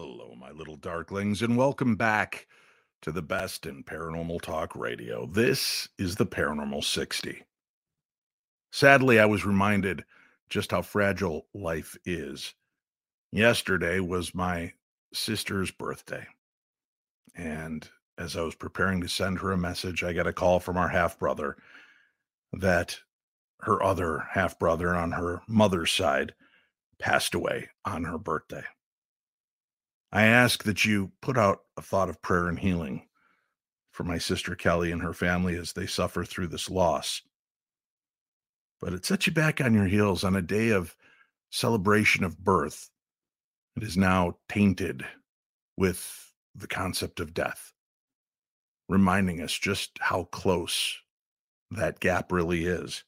Hello, my little darklings, and welcome back to the best in paranormal talk radio. This is the Paranormal 60. Sadly, I was reminded just how fragile life is. Yesterday was my sister's birthday. And as I was preparing to send her a message, I got a call from our half brother that her other half brother on her mother's side passed away on her birthday. I ask that you put out a thought of prayer and healing for my sister Kelly and her family as they suffer through this loss. But it sets you back on your heels on a day of celebration of birth. It is now tainted with the concept of death, reminding us just how close that gap really is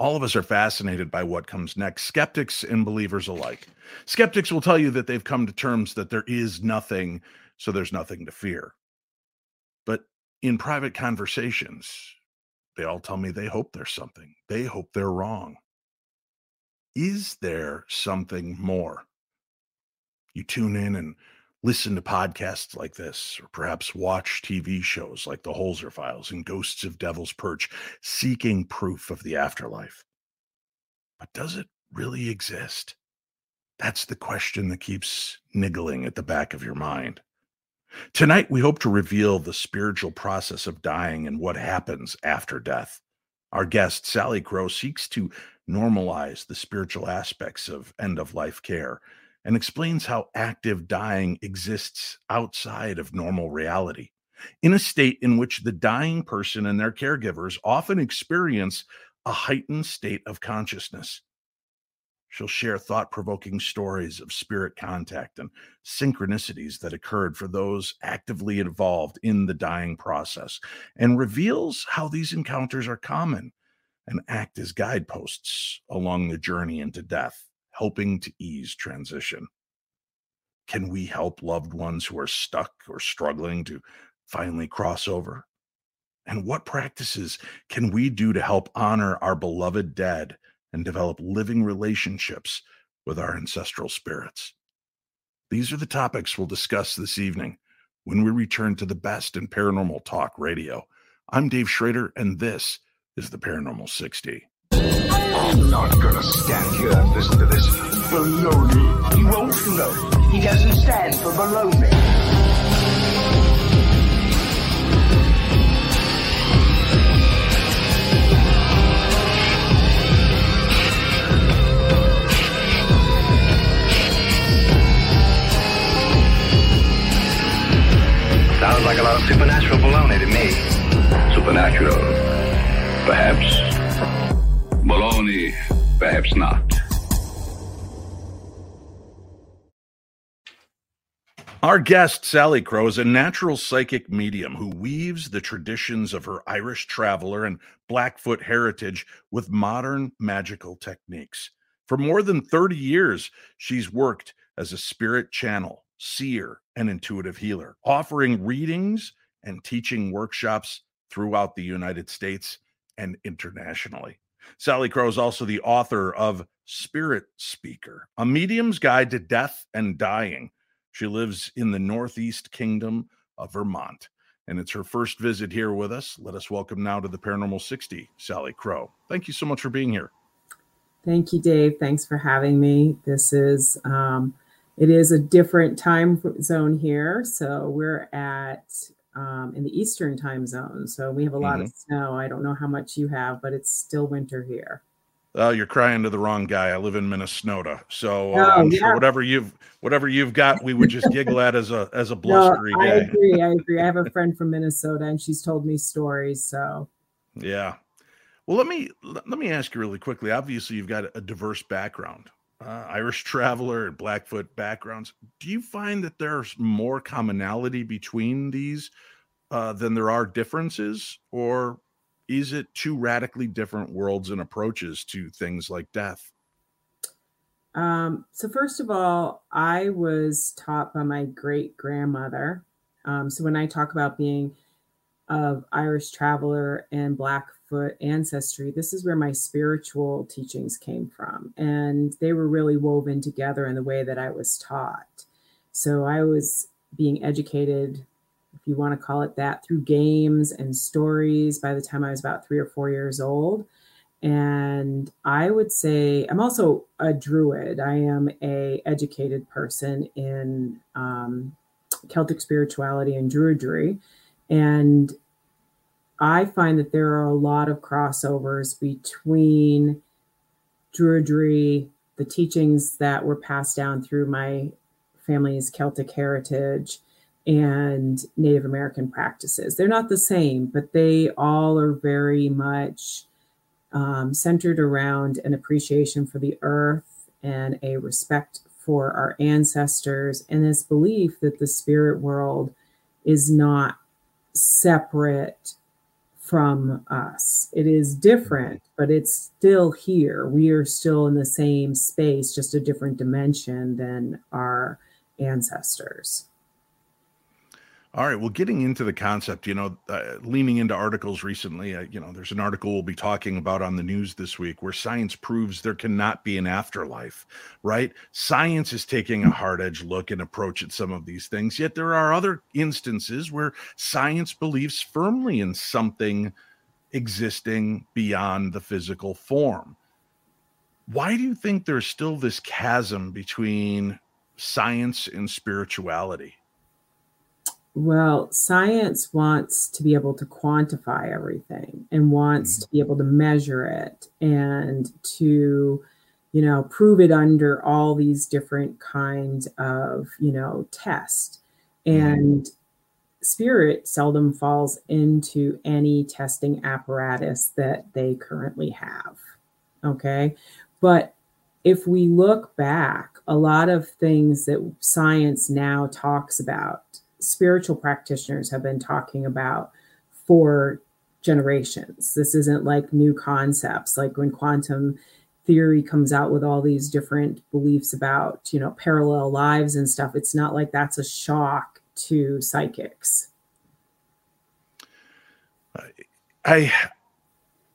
all of us are fascinated by what comes next, skeptics and believers alike. Skeptics will tell you that they've come to terms that there is nothing, so there's nothing to fear. But in private conversations, they all tell me they hope there's something. They hope they're wrong. Is there something more? You tune in and listen to podcasts like this, or perhaps watch TV shows like The Holzer Files and Ghosts of Devil's Perch, seeking proof of the afterlife. But does it really exist? That's the question that keeps niggling at the back of your mind. Tonight, we hope to reveal the spiritual process of dying and what happens after death. Our guest, Salicrow, seeks to normalize the spiritual aspects of end of life care and explains how active dying exists outside of normal reality, in a state in which the dying person and their caregivers often experience a heightened state of consciousness. She'll share thought provoking stories of spirit contact and synchronicities that occurred for those actively involved in the dying process and reveals how these encounters are common and act as guideposts along the journey into death helping to ease transition? Can we help loved ones who are stuck or struggling to finally cross over? And what practices can we do to help honor our beloved dead and develop living relationships with our ancestral spirits? These are the topics we'll discuss this evening when we return to the best in paranormal talk radio. I'm Dave Schrader, and this is the Paranormal 60. I'm not gonna stand here and listen to this baloney. He won't float. He doesn't stand for baloney. Sounds like a lot of supernatural baloney to me. Supernatural. Perhaps. Baloney. Perhaps not. Our guest, Salicrow, is a natural psychic medium who weaves the traditions of her Irish traveler and Blackfoot heritage with modern magical techniques. For more than 30 years, she's worked as a spirit channel, seer, and intuitive healer, offering readings and teaching workshops throughout the United States and internationally. Salicrow is also the author of Spirit Speaker, a medium's guide to death and dying. She lives in the Northeast Kingdom of Vermont, and it's her first visit here with us. Let us welcome now to the Paranormal 60, Salicrow. Thank you so much for being here. Thank you, Dave. Thanks for having me. This is um, it is a different time zone here, so we're at um, in the Eastern time zone. So we have a lot Mm-hmm. of snow. I don't know how much you have, but it's still winter here. Oh, you're crying to the wrong guy. I live in Minnesota, so uh, Oh, I'm sure whatever you've whatever you've got, we would just giggle at as a as a No, blustery I day. agree. I agree. I have a friend from Minnesota, and she's told me stories. So Yeah. Well, let me let me ask you really quickly. Obviously, you've got a diverse background, uh, Irish traveler and Blackfoot backgrounds. Do you find that there's more commonality between these uh, than there are differences, or is it two radically different worlds and approaches to things like death? Um, so first of all, I was taught by my great grandmother. Um, so when I talk about being of Irish traveler and Blackfoot ancestry, this is where my spiritual teachings came from, and they were really woven together in the way that I was taught. So I was being educated, if you want to call it that, through games and stories by the time I was about three or four years old. And I would say I'm also a druid. I am a educated person in um, Celtic spirituality and druidry, and I find that there are a lot of crossovers between druidry, the teachings that were passed down through my family's Celtic heritage, and Native American practices. They're not the same, but they all are very much um, centered around an appreciation for the earth and a respect for our ancestors, and this belief that the spirit world is not separate from us. It is different, but it's still here. We are still in the same space, just a different dimension than our ancestors. All right. Well, getting into the concept, you know, uh, leaning into articles recently, uh, you know, there's an article we'll be talking about on the news this week where science proves there cannot be an afterlife, right? Science is taking a hard edge look and approach at some of these things. Yet there are other instances where science believes firmly in something existing beyond the physical form. Why do you think there's still this chasm between science and spirituality? Well, science wants to be able to quantify everything and wants mm-hmm. to be able to measure it and to, you know, prove it under all these different kinds of, you know, test. Mm-hmm. And mm-hmm. spirit seldom falls into any testing apparatus that they currently have. Okay. But if we look back, a lot of things that science now talks about spiritual practitioners have been talking about for generations. This isn't like new concepts, like when quantum theory comes out with all these different beliefs about, you know, parallel lives and stuff. It's not like that's a shock to psychics. I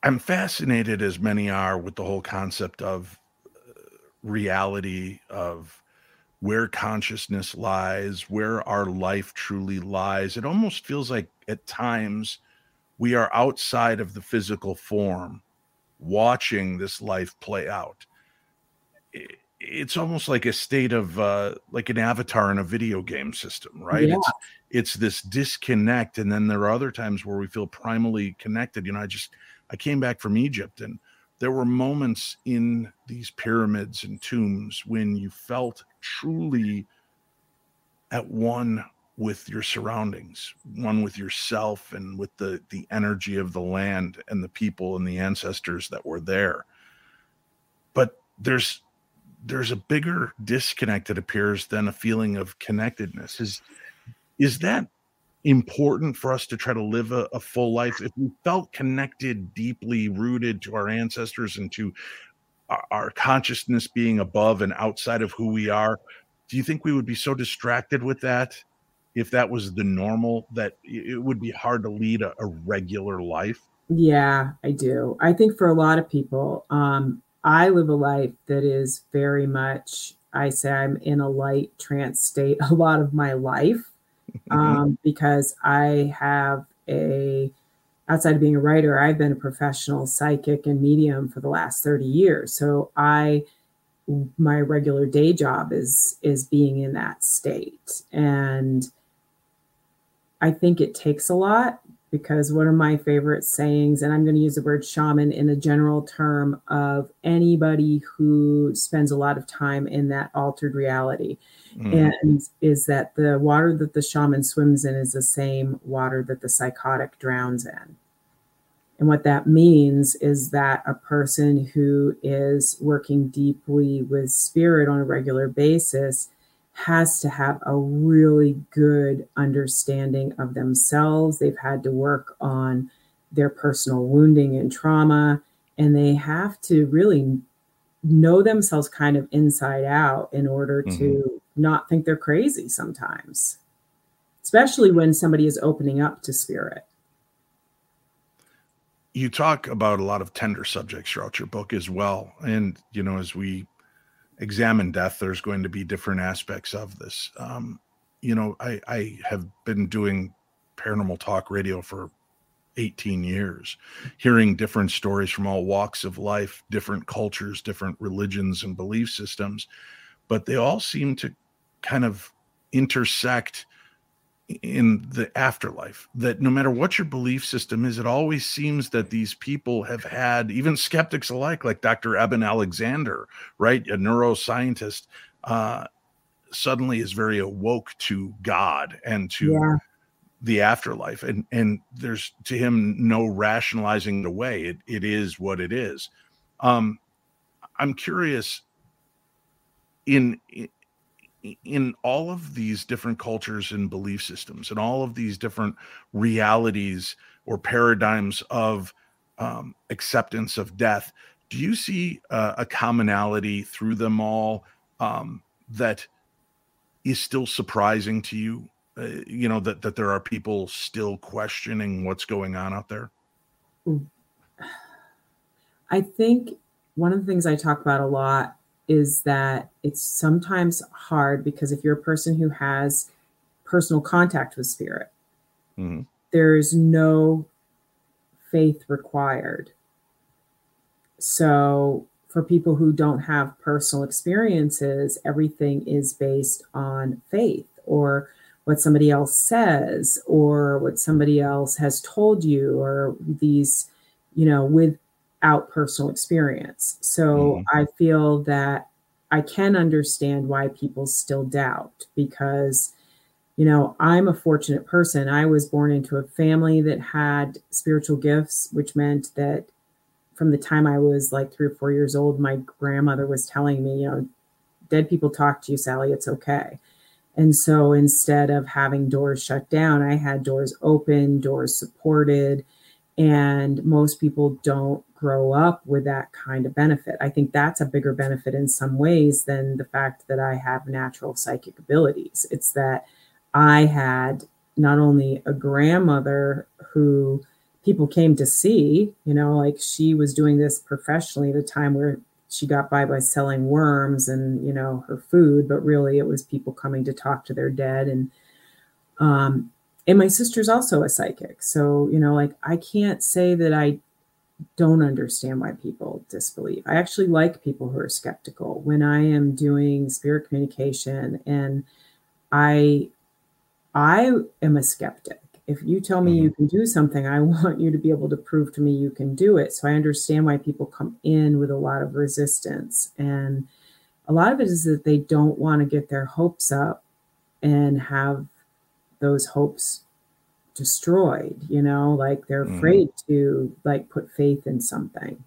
I'm fascinated as many are with the whole concept of uh, reality of where consciousness lies, where our life truly lies. It almost feels like at times we are outside of the physical form watching this life play out. It's almost like a state of uh, like an avatar in a video game system, right? Yeah. It's it's this disconnect, and then there are other times where we feel primally connected. You know, I just I came back from Egypt and there were moments in these pyramids and tombs when you felt truly at one with your surroundings one with yourself and with the the energy of the land and the people and the ancestors that were there. But there's there's a bigger disconnect that appears than a feeling of connectedness. Is is that important for us to try to live a, a, full life. If we felt connected deeply rooted to our ancestors and to our, our, consciousness being above and outside of who we are do you think we would be so distracted with that if that was the normal that it would be hard to lead a, a regular life? Yeah i do. I think for a lot of people um, i live a life that is very much i say i'm in a light trance state a lot of my life. Um, because I have a outside of being a writer, I've been a professional psychic and medium for the last 30 years. So I my regular day job is is being in that state. And I think it takes a lot because one of my favorite sayings, and I'm going to use the word shaman in a general term of anybody who spends a lot of time in that altered reality, mm. and is that the water that the shaman swims in is the same water that the psychotic drowns in. And what that means is that a person who is working deeply with spirit on a regular basis has to have a really good understanding of themselves. They've had to work on their personal wounding and trauma, and they have to really know themselves kind of inside out in order mm-hmm. to not think they're crazy sometimes, especially when somebody is opening up to spirit. You talk about a lot of tender subjects throughout your book as well. And, you know, as we examine death, there's going to be different aspects of this. Um, you know, I, I have been doing paranormal talk radio for 18 years, hearing different stories from all walks of life, different cultures, different religions and belief systems, but they all seem to kind of intersect in the afterlife that no matter what your belief system is it always seems that these people have had even skeptics alike like dr eben alexander right? A neuroscientist uh, suddenly is very awoke to god and to yeah. the afterlife. And and there's to him no rationalizing the way. It, it is what it is. Um i'm curious in in all of these different cultures and belief systems and all of these different realities or paradigms of um, acceptance of death do you see uh, a commonality through them all um, that is still surprising to you? Uh, you know that that there are people still questioning what's going on out there? I think one of the things i talk about a lot is that it's sometimes hard because if you're a person who has personal contact with spirit, mm-hmm. there's no faith required. So, for people who don't have personal experiences, everything is based on faith or what somebody else says or what somebody else has told you or these, you know, with out personal experience. So mm-hmm. I feel that I can understand why people still doubt because, you know, I'm a fortunate person. I was born into a family that had spiritual gifts, which meant that from the time I was like three or four years old, my grandmother was telling me, you know, dead people talk to you, Sally, it's okay. And so instead of having doors shut down, I had doors open, doors supported. And most people don't grow up with that kind of benefit. I think that's a bigger benefit in some ways than the fact that I have natural psychic abilities. It's that I had not only a grandmother who people came to see, you know, like she was doing this professionally at a time where she got by by selling worms and, you know, her food, but really it was people coming to talk to their dead and um and my sister's also a psychic. So, you know, like I can't say that I don't understand why people disbelieve. I actually like people who are skeptical. When I am doing spirit communication and I I am a skeptic. If you tell me you mm-hmm. can do something, I want you to be able to prove to me you can do it. So I understand why people come in with a lot of resistance and a lot of it is that they don't want to get their hopes up and have those hopes destroyed you know like they're mm-hmm. afraid mm. to like put faith in something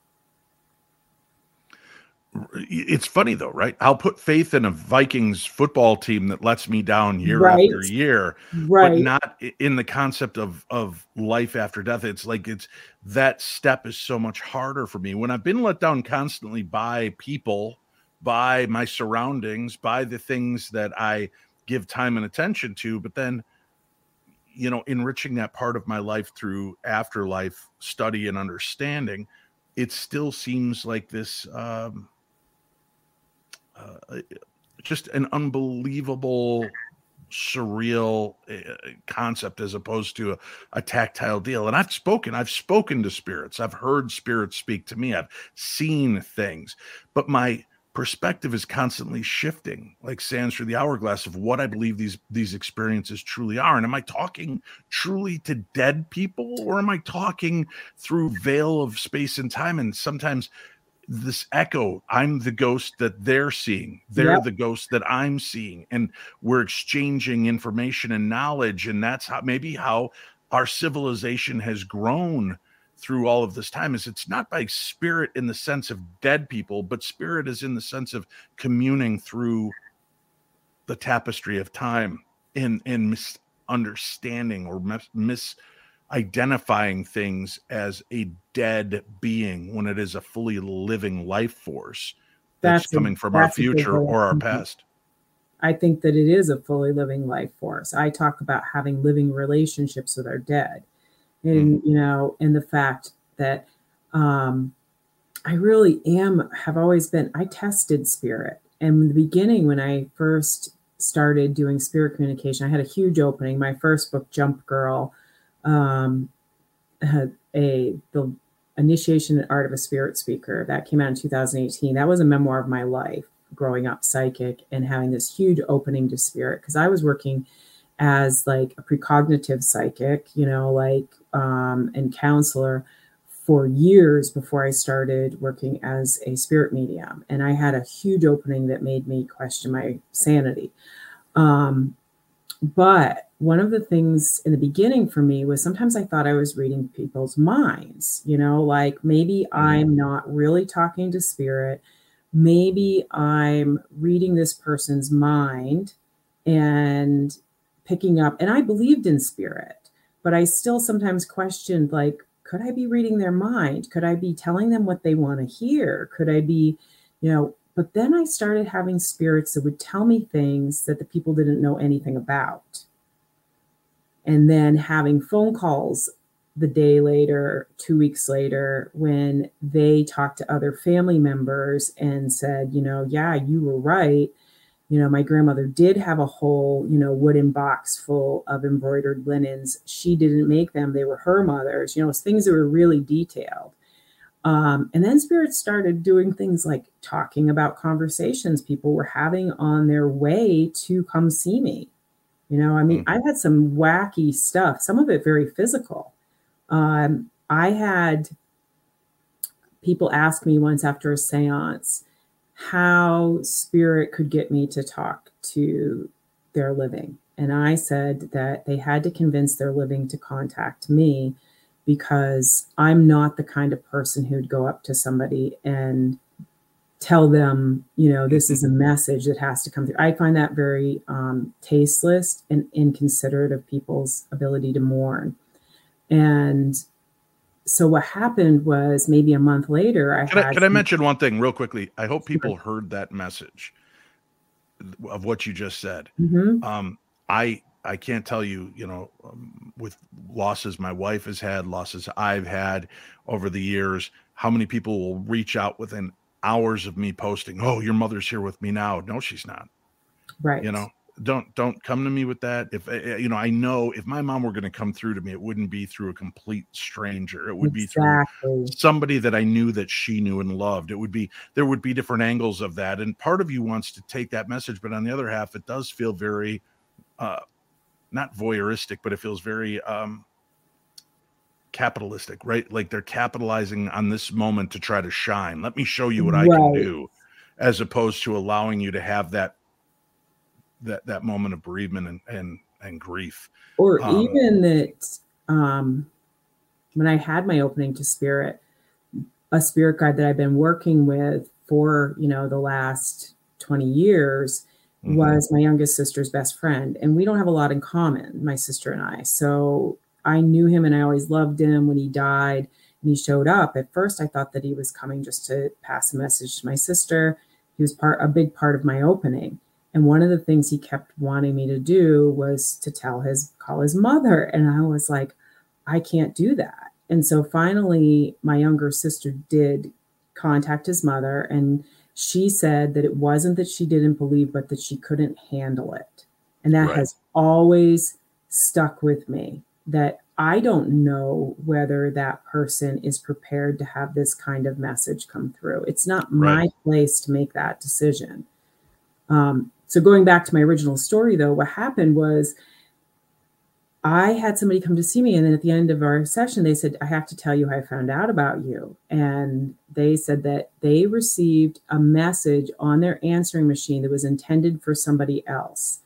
it's funny though right i'll put faith in a vikings football team that lets me down year right. after year right but not in the concept of of life after death it's like it's that step is so much harder for me when i've been let down constantly by people by my surroundings by the things that i give time and attention to but then you know, enriching that part of my life through afterlife study and understanding, it still seems like this um, uh, just an unbelievable surreal uh, concept as opposed to a, a, tactile deal. And i've spoken i've spoken to spirits. I've heard spirits speak to me. I've seen things. But my perspective is constantly shifting like sands through the hourglass of what i believe these these experiences truly are and am i talking truly to dead people or am i talking through veil of space and time and sometimes this echo i'm the ghost that they're seeing they're yep. the ghost that i'm seeing and we're exchanging information and knowledge and that's how maybe how our civilization has grown through all of this time is it's not by spirit in the sense of dead people, but spirit is in the sense of communing through the tapestry of time in in misunderstanding or mis- misidentifying things as a dead being when it is a fully living life force that's, that's coming a, from that's our future or our past. I think that it is a fully living life force. I talk about having living relationships with our dead and mm-hmm. you know and the fact that um i really am have always been i tested spirit and in the beginning, when I first started doing spirit communication, I had a huge opening. My first book, Jump Girl, um, had a the initiation and art of a spirit speaker that came out in 2018. That was a memoir of my life growing up psychic and having this huge opening to spirit because I was working as like a precognitive psychic, you know, like um, and counselor for years before I started working as a spirit medium. And I had a huge opening that made me question my sanity. Um, but one of the things in the beginning for me was sometimes I thought I was reading people's minds, you know, like maybe mm-hmm. I'm not really talking to spirit. Maybe I'm reading this person's mind and picking up, and I believed in spirit, but I still sometimes questioned, like, could I be reading their mind? Could I be telling them what they want to hear? Could I be, you know, but then I started having spirits that would tell me things that the people didn't know anything about. And then having phone calls the day later, two weeks later, when they talked to other family members and said, you know, yeah, you were right you know, my grandmother did have a whole, you know, wooden box full of embroidered linens. She didn't make them, they were her mother's, you know, things that were really detailed. Um, and then spirits started doing things like talking about conversations people were having on their way to come see me. You know, I mean, mm-hmm. I had some wacky stuff, some of it very physical. Um, I had people ask me once after a seance, how spirit could get me to talk to their living. And I said that they had to convince their living to contact me because I'm not the kind of person who'd go up to somebody and tell them, you know, this is a message that has to come through. I find that very um, tasteless and inconsiderate of people's ability to mourn. And so what happened was maybe a month later i can, I, can I, mention one thing real quickly? I hope people heard that message of what you just said. Mm-hmm. um, i i can't tell you you know um, with losses my wife has had losses i've had over the years how many people will reach out within hours of me posting oh your mother's here with me now. No she's not. Right. you know don't don't come to me with that. If eh, eh, you know i know if my mom were going to come through to me it wouldn't be through a complete stranger. It would exactly. be through somebody that i knew that she knew and loved. It would be there would be different angles of that and part of you wants to take that message but on the other half it does feel very uh not voyeuristic but it feels very um capitalistic right? Like they're capitalizing on this moment to try to shine. Let me show you what i can do as opposed to allowing you to have that that that moment of bereavement and and, and grief. Or um, even that um when i had my opening to spirit a spirit guide that i've been working with for you know the last 20 years mm-hmm. was my youngest sister's best friend and we don't have a lot in common my sister and i. So i knew him and i always loved him when he died and he showed up. At first i thought that he was coming just to pass a message to my sister. He was part a big part of my opening and one of the things he kept wanting me to do was to tell his, call his mother. And I was like, I can't do that. And so finally, my younger sister did contact his mother. And she said that it wasn't that she didn't believe, but that she couldn't handle it. And that right. has always stuck with me that I don't know whether that person is prepared to have this kind of message come through. It's not my right. place to make that decision. Um, so going back to my original story, though, what happened was I had somebody come to see me, and then at the end of our session, they said, I have to tell you how I found out about you. And they said that they received a message on their answering machine that was intended for somebody else.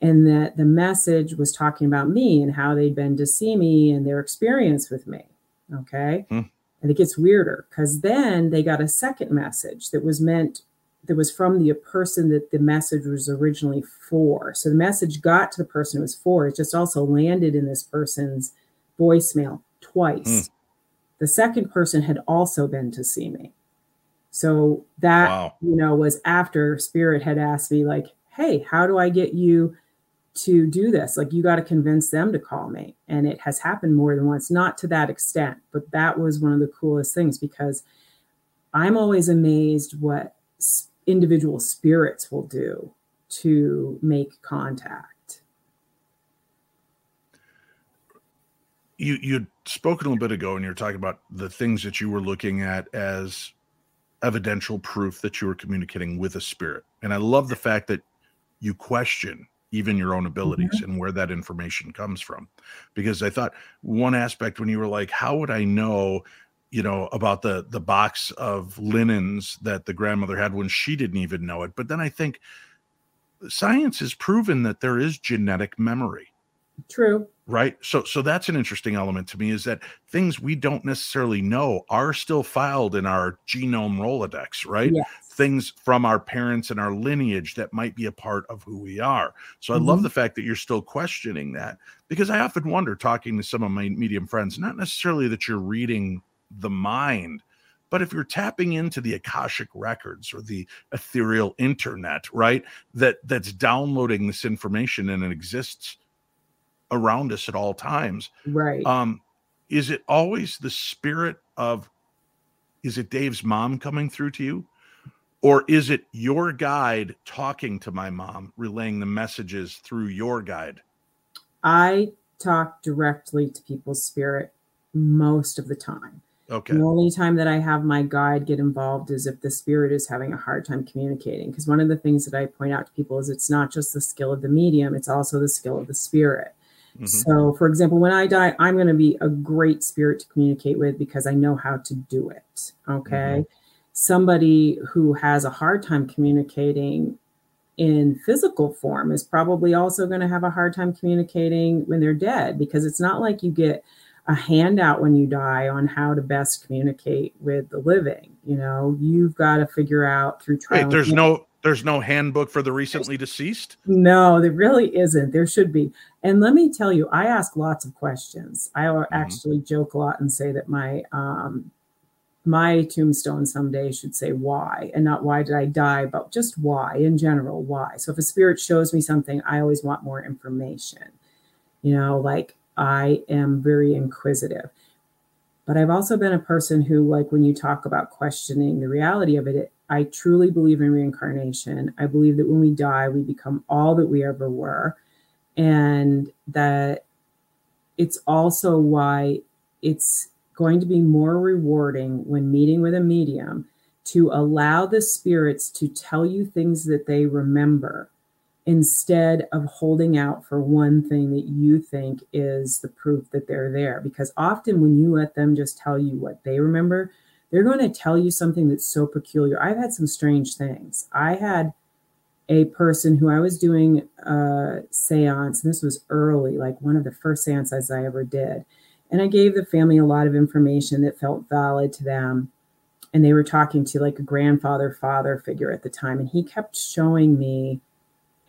And that the message was talking about me and how they'd been to see me and their experience with me. Okay. Hmm. And it gets weirder because then they got a second message that was meant that was from the person that the message was originally for. So the message got to the person it was for. It just also landed in this person's voicemail twice. Mm. The second person had also been to see me. So that, wow. you know, was after Spirit had asked me, like, hey, how do I get you to do this? Like, you got to convince them to call me. And it has happened more than once, not to that extent, but that was one of the coolest things because I'm always amazed what individual spirits will do to make contact. You you'd spoken a little bit ago, and you're talking about the things that you were looking at as evidential proof that you were communicating with a spirit. And I love the fact that you question even your own abilities mm-hmm. and where that information comes from. Because I thought one aspect when you were like, how would I know, you know, about the the box of linens that the grandmother had when she didn't even know it? But then I think science has proven that there is genetic memory. True. Right. So so that's an interesting element to me is that things we don't necessarily know are still filed in our genome Rolodex, right? Yes. Things from our parents and our lineage that might be a part of who we are. So I mm-hmm. love the fact that you're still questioning that because I often wonder talking to some of my medium friends, not necessarily that you're reading the mind, but if you're tapping into the Akashic records or the ethereal internet, right? That that's downloading this information and it exists around us at all times. Right. Um, is it always the spirit of is it Dave's mom coming through to you? Or is it your guide talking to my mom, relaying the messages through your guide? I talk directly to people's spirit most of the time. Okay. The only time that I have my guide get involved is if the spirit is having a hard time communicating. Because one of the things that I point out to people is it's not just the skill of the medium, it's also the skill of the spirit. Mm-hmm. So, for example, when I die, I'm going to be a great spirit to communicate with because I know how to do it. Okay. Mm-hmm. Somebody who has a hard time communicating in physical form is probably also going to have a hard time communicating when they're dead because it's not like you get a handout when you die on how to best communicate with the living. You know, you've got to figure out through trial. Wait, there's no there's no handbook for the recently deceased? No, there really isn't. There should be. And let me tell you, I ask lots of questions. I mm-hmm. actually joke a lot and say that my um, my tombstone someday should say why and not why did I die, but just why in general, why. So if a spirit shows me something, I always want more information. You know, like I am very inquisitive. But I've also been a person who, like, when you talk about questioning the reality of it, it I truly believe in reincarnation. I believe that when we die, we become all that we ever were. And that it's also why it's going to be more rewarding when meeting with a medium to allow the spirits to tell you things that they remember instead of holding out for one thing that you think is the proof that they're there. Because often when you let them just tell you what they remember, they're going to tell you something that's so peculiar. I've had some strange things. I had a person who I was doing a seance, and this was early, like one of the first seances I ever did. And I gave the family a lot of information that felt valid to them. And they were talking to like a grandfather, father figure at the time. And he kept showing me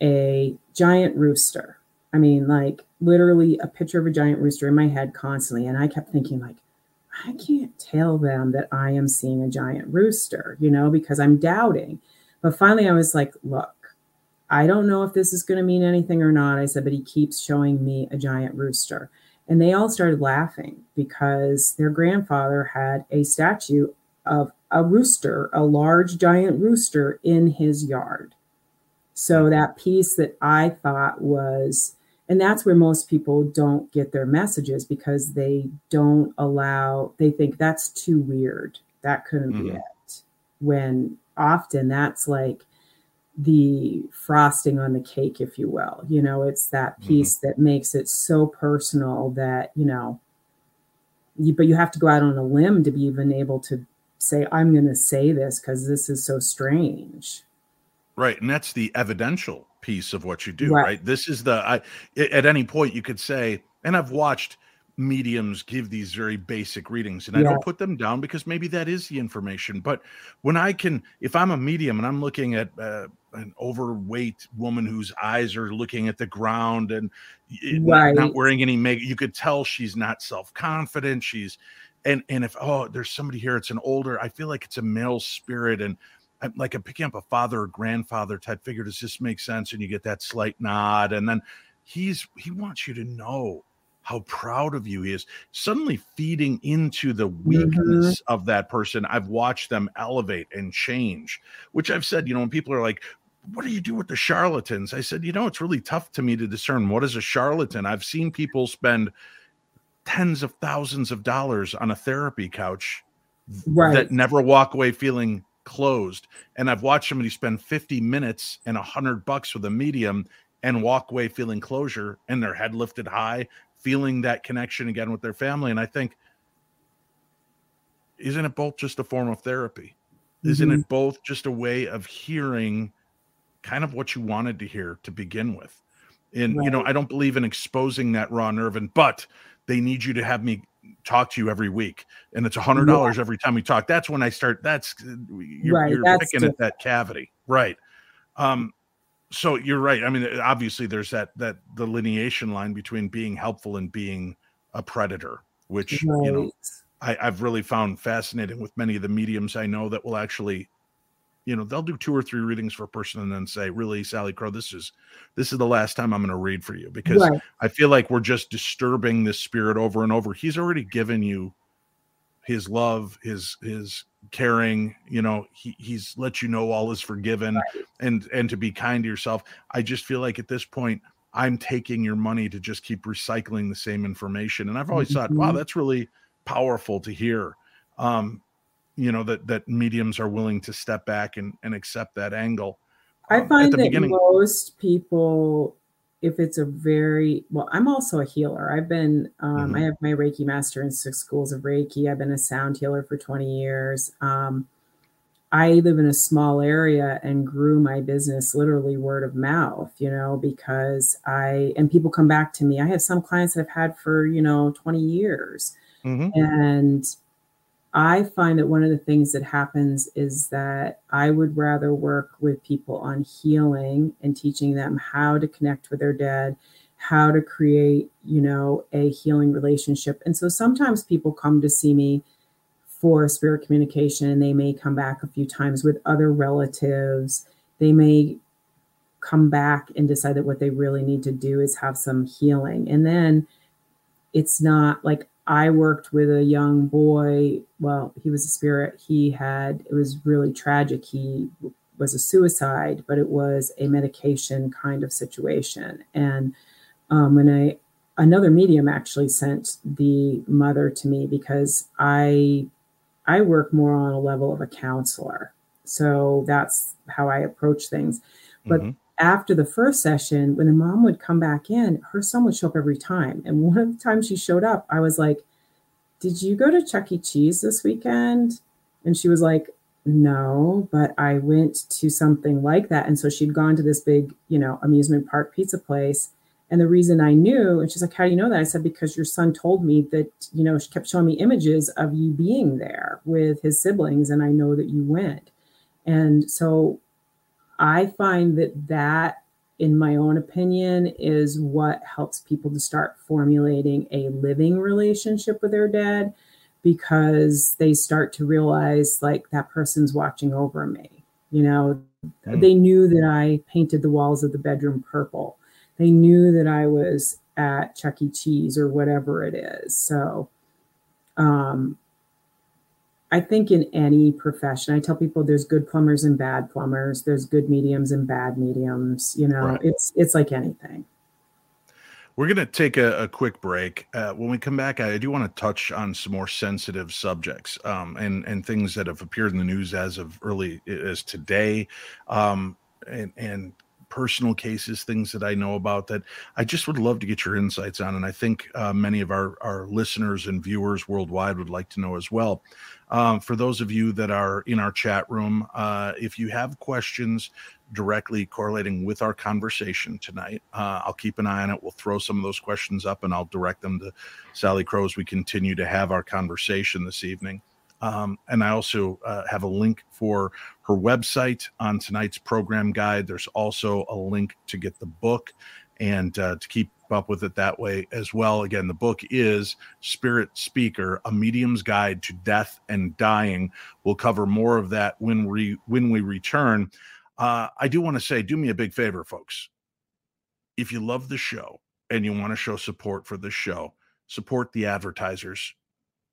a giant rooster. I mean, like literally a picture of a giant rooster in my head constantly. And I kept thinking, like, I can't tell them that I am seeing a giant rooster, you know, because I'm doubting. But finally, I was like, look, I don't know if this is going to mean anything or not. I said, but he keeps showing me a giant rooster. And they all started laughing because their grandfather had a statue of a rooster, a large giant rooster in his yard. So that piece that I thought was and that's where most people don't get their messages because they don't allow they think that's too weird that couldn't mm-hmm. be it when often that's like the frosting on the cake if you will you know it's that mm-hmm. piece mm-hmm. that makes it so personal that you know you, but you have to go out on a limb to be even able to say i'm going to say this because this is so strange right and that's the evidential piece of what you do, right? right? This is the I at any point you could say, and I've watched mediums give these very basic readings and I don't put them down because maybe that is the information. But when I can, if I'm a medium and I'm looking at uh, an overweight woman whose eyes are looking at the ground and right. not wearing any makeup, you could tell she's not self confident. She's and and if oh there's somebody here, it's an older. I feel like it's a male spirit and I'm like I'm picking up a father or grandfather type figure. Does this make sense? And you get that slight nod, and then he's he wants you to know how proud of you he is, suddenly feeding into the weakness mm-hmm. of that person. I've watched them elevate and change, which I've said, you know, when people are like, what do you do with the charlatans? I said, you know, it's really tough to me to discern what is a charlatan. I've seen people spend tens of thousands of dollars on a therapy couch right. that never walk away feeling closed. And I've watched somebody spend 50 minutes and a hundred bucks with a medium and walk away feeling closure and their head lifted high, feeling that connection again with their family. And I think, isn't it both just a form of therapy? Mm-hmm. Isn't it both just a way of hearing kind of what you wanted to hear to begin with? And right. you know, I don't believe in exposing that raw nerve, and but they need you to have me talk to you every week and it's a hundred dollars yeah. every time we talk that's when i start that's you're, right, you're that's picking different. at that cavity right um so you're right i mean obviously there's that that the lineation line between being helpful and being a predator which right. you know I, i've really found fascinating with many of the mediums i know that will actually you know they'll do two or three readings for a person and then say really Salicrow this is this is the last time i'm going to read for you because right. i feel like we're just disturbing this spirit over and over he's already given you his love his his caring you know he, he's let you know all is forgiven right. and and to be kind to yourself i just feel like at this point i'm taking your money to just keep recycling the same information and i've always mm-hmm. thought wow mm-hmm. that's really powerful to hear um you know that that mediums are willing to step back and and accept that angle um, i find that beginning. most people if it's a very well i'm also a healer i've been um, mm-hmm. i have my reiki master in six schools of reiki i've been a sound healer for 20 years um, i live in a small area and grew my business literally word of mouth you know because i and people come back to me i have some clients that i've had for you know 20 years mm-hmm. and I find that one of the things that happens is that I would rather work with people on healing and teaching them how to connect with their dead, how to create, you know, a healing relationship. And so sometimes people come to see me for spirit communication and they may come back a few times with other relatives. They may come back and decide that what they really need to do is have some healing. And then it's not like I worked with a young boy. Well, he was a spirit. He had, it was really tragic. He was a suicide, but it was a medication kind of situation. And um, when I, another medium actually sent the mother to me because I, I work more on a level of a counselor. So that's how I approach things. But mm-hmm after the first session, when the mom would come back in, her son would show up every time. And one of the times she showed up, I was like, Did you go to Chuck E. Cheese this weekend? And she was like, No, but I went to something like that. And so she'd gone to this big, you know, amusement park pizza place. And the reason I knew, and she's like, How do you know that? I said, Because your son told me that, you know, she kept showing me images of you being there with his siblings, and I know that you went. And so I find that that, in my own opinion, is what helps people to start formulating a living relationship with their dead because they start to realize like that person's watching over me. You know, mm. they knew that I painted the walls of the bedroom purple. They knew that I was at Chuck E. Cheese or whatever it is. So, um, I think in any profession, I tell people there's good plumbers and bad plumbers. There's good mediums and bad mediums. You know, right. it's it's like anything. We're going to take a, a quick break. Uh, when we come back, I do want to touch on some more sensitive subjects um, and and things that have appeared in the news as of early as today, um, and and personal cases, things that I know about that I just would love to get your insights on. And I think uh, many of our, our listeners and viewers worldwide would like to know as well. Um, for those of you that are in our chat room, uh, if you have questions directly correlating with our conversation tonight, uh, I'll keep an eye on it. We'll throw some of those questions up and I'll direct them to Salicrow as we continue to have our conversation this evening. Um, and I also uh, have a link for her website on tonight's program guide. There's also a link to get the book and uh, to keep up with it that way as well. Again, the book is Spirit Speaker: A Medium's Guide to Death and Dying. We'll cover more of that when we when we return. Uh, I do want to say, do me a big favor, folks. If you love the show and you want to show support for the show, support the advertisers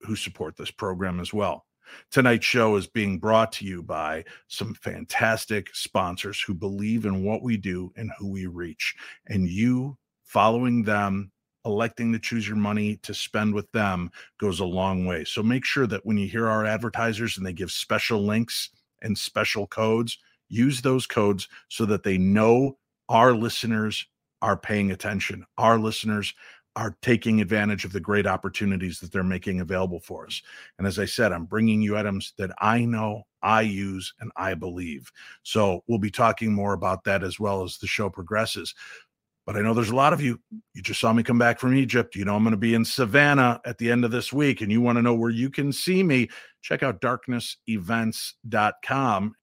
who support this program as well. Tonight's show is being brought to you by some fantastic sponsors who believe in what we do and who we reach. And you following them, electing to choose your money to spend with them goes a long way. So make sure that when you hear our advertisers and they give special links and special codes, use those codes so that they know our listeners are paying attention. Our listeners are taking advantage of the great opportunities that they're making available for us. And as I said, I'm bringing you items that I know, I use, and I believe. So we'll be talking more about that as well as the show progresses. But I know there's a lot of you. You just saw me come back from Egypt. You know, I'm going to be in Savannah at the end of this week, and you want to know where you can see me. Check out darknessevents.com.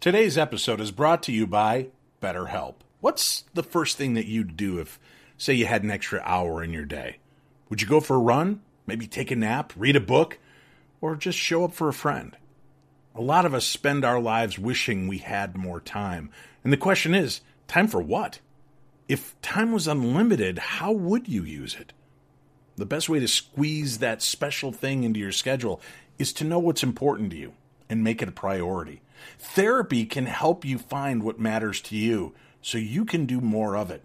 Today's episode is brought to you by BetterHelp. What's the first thing that you'd do if say you had an extra hour in your day? Would you go for a run? Maybe take a nap, read a book, or just show up for a friend? A lot of us spend our lives wishing we had more time. And the question is time for what? If time was unlimited, how would you use it? The best way to squeeze that special thing into your schedule is to know what's important to you and make it a priority. Therapy can help you find what matters to you so you can do more of it.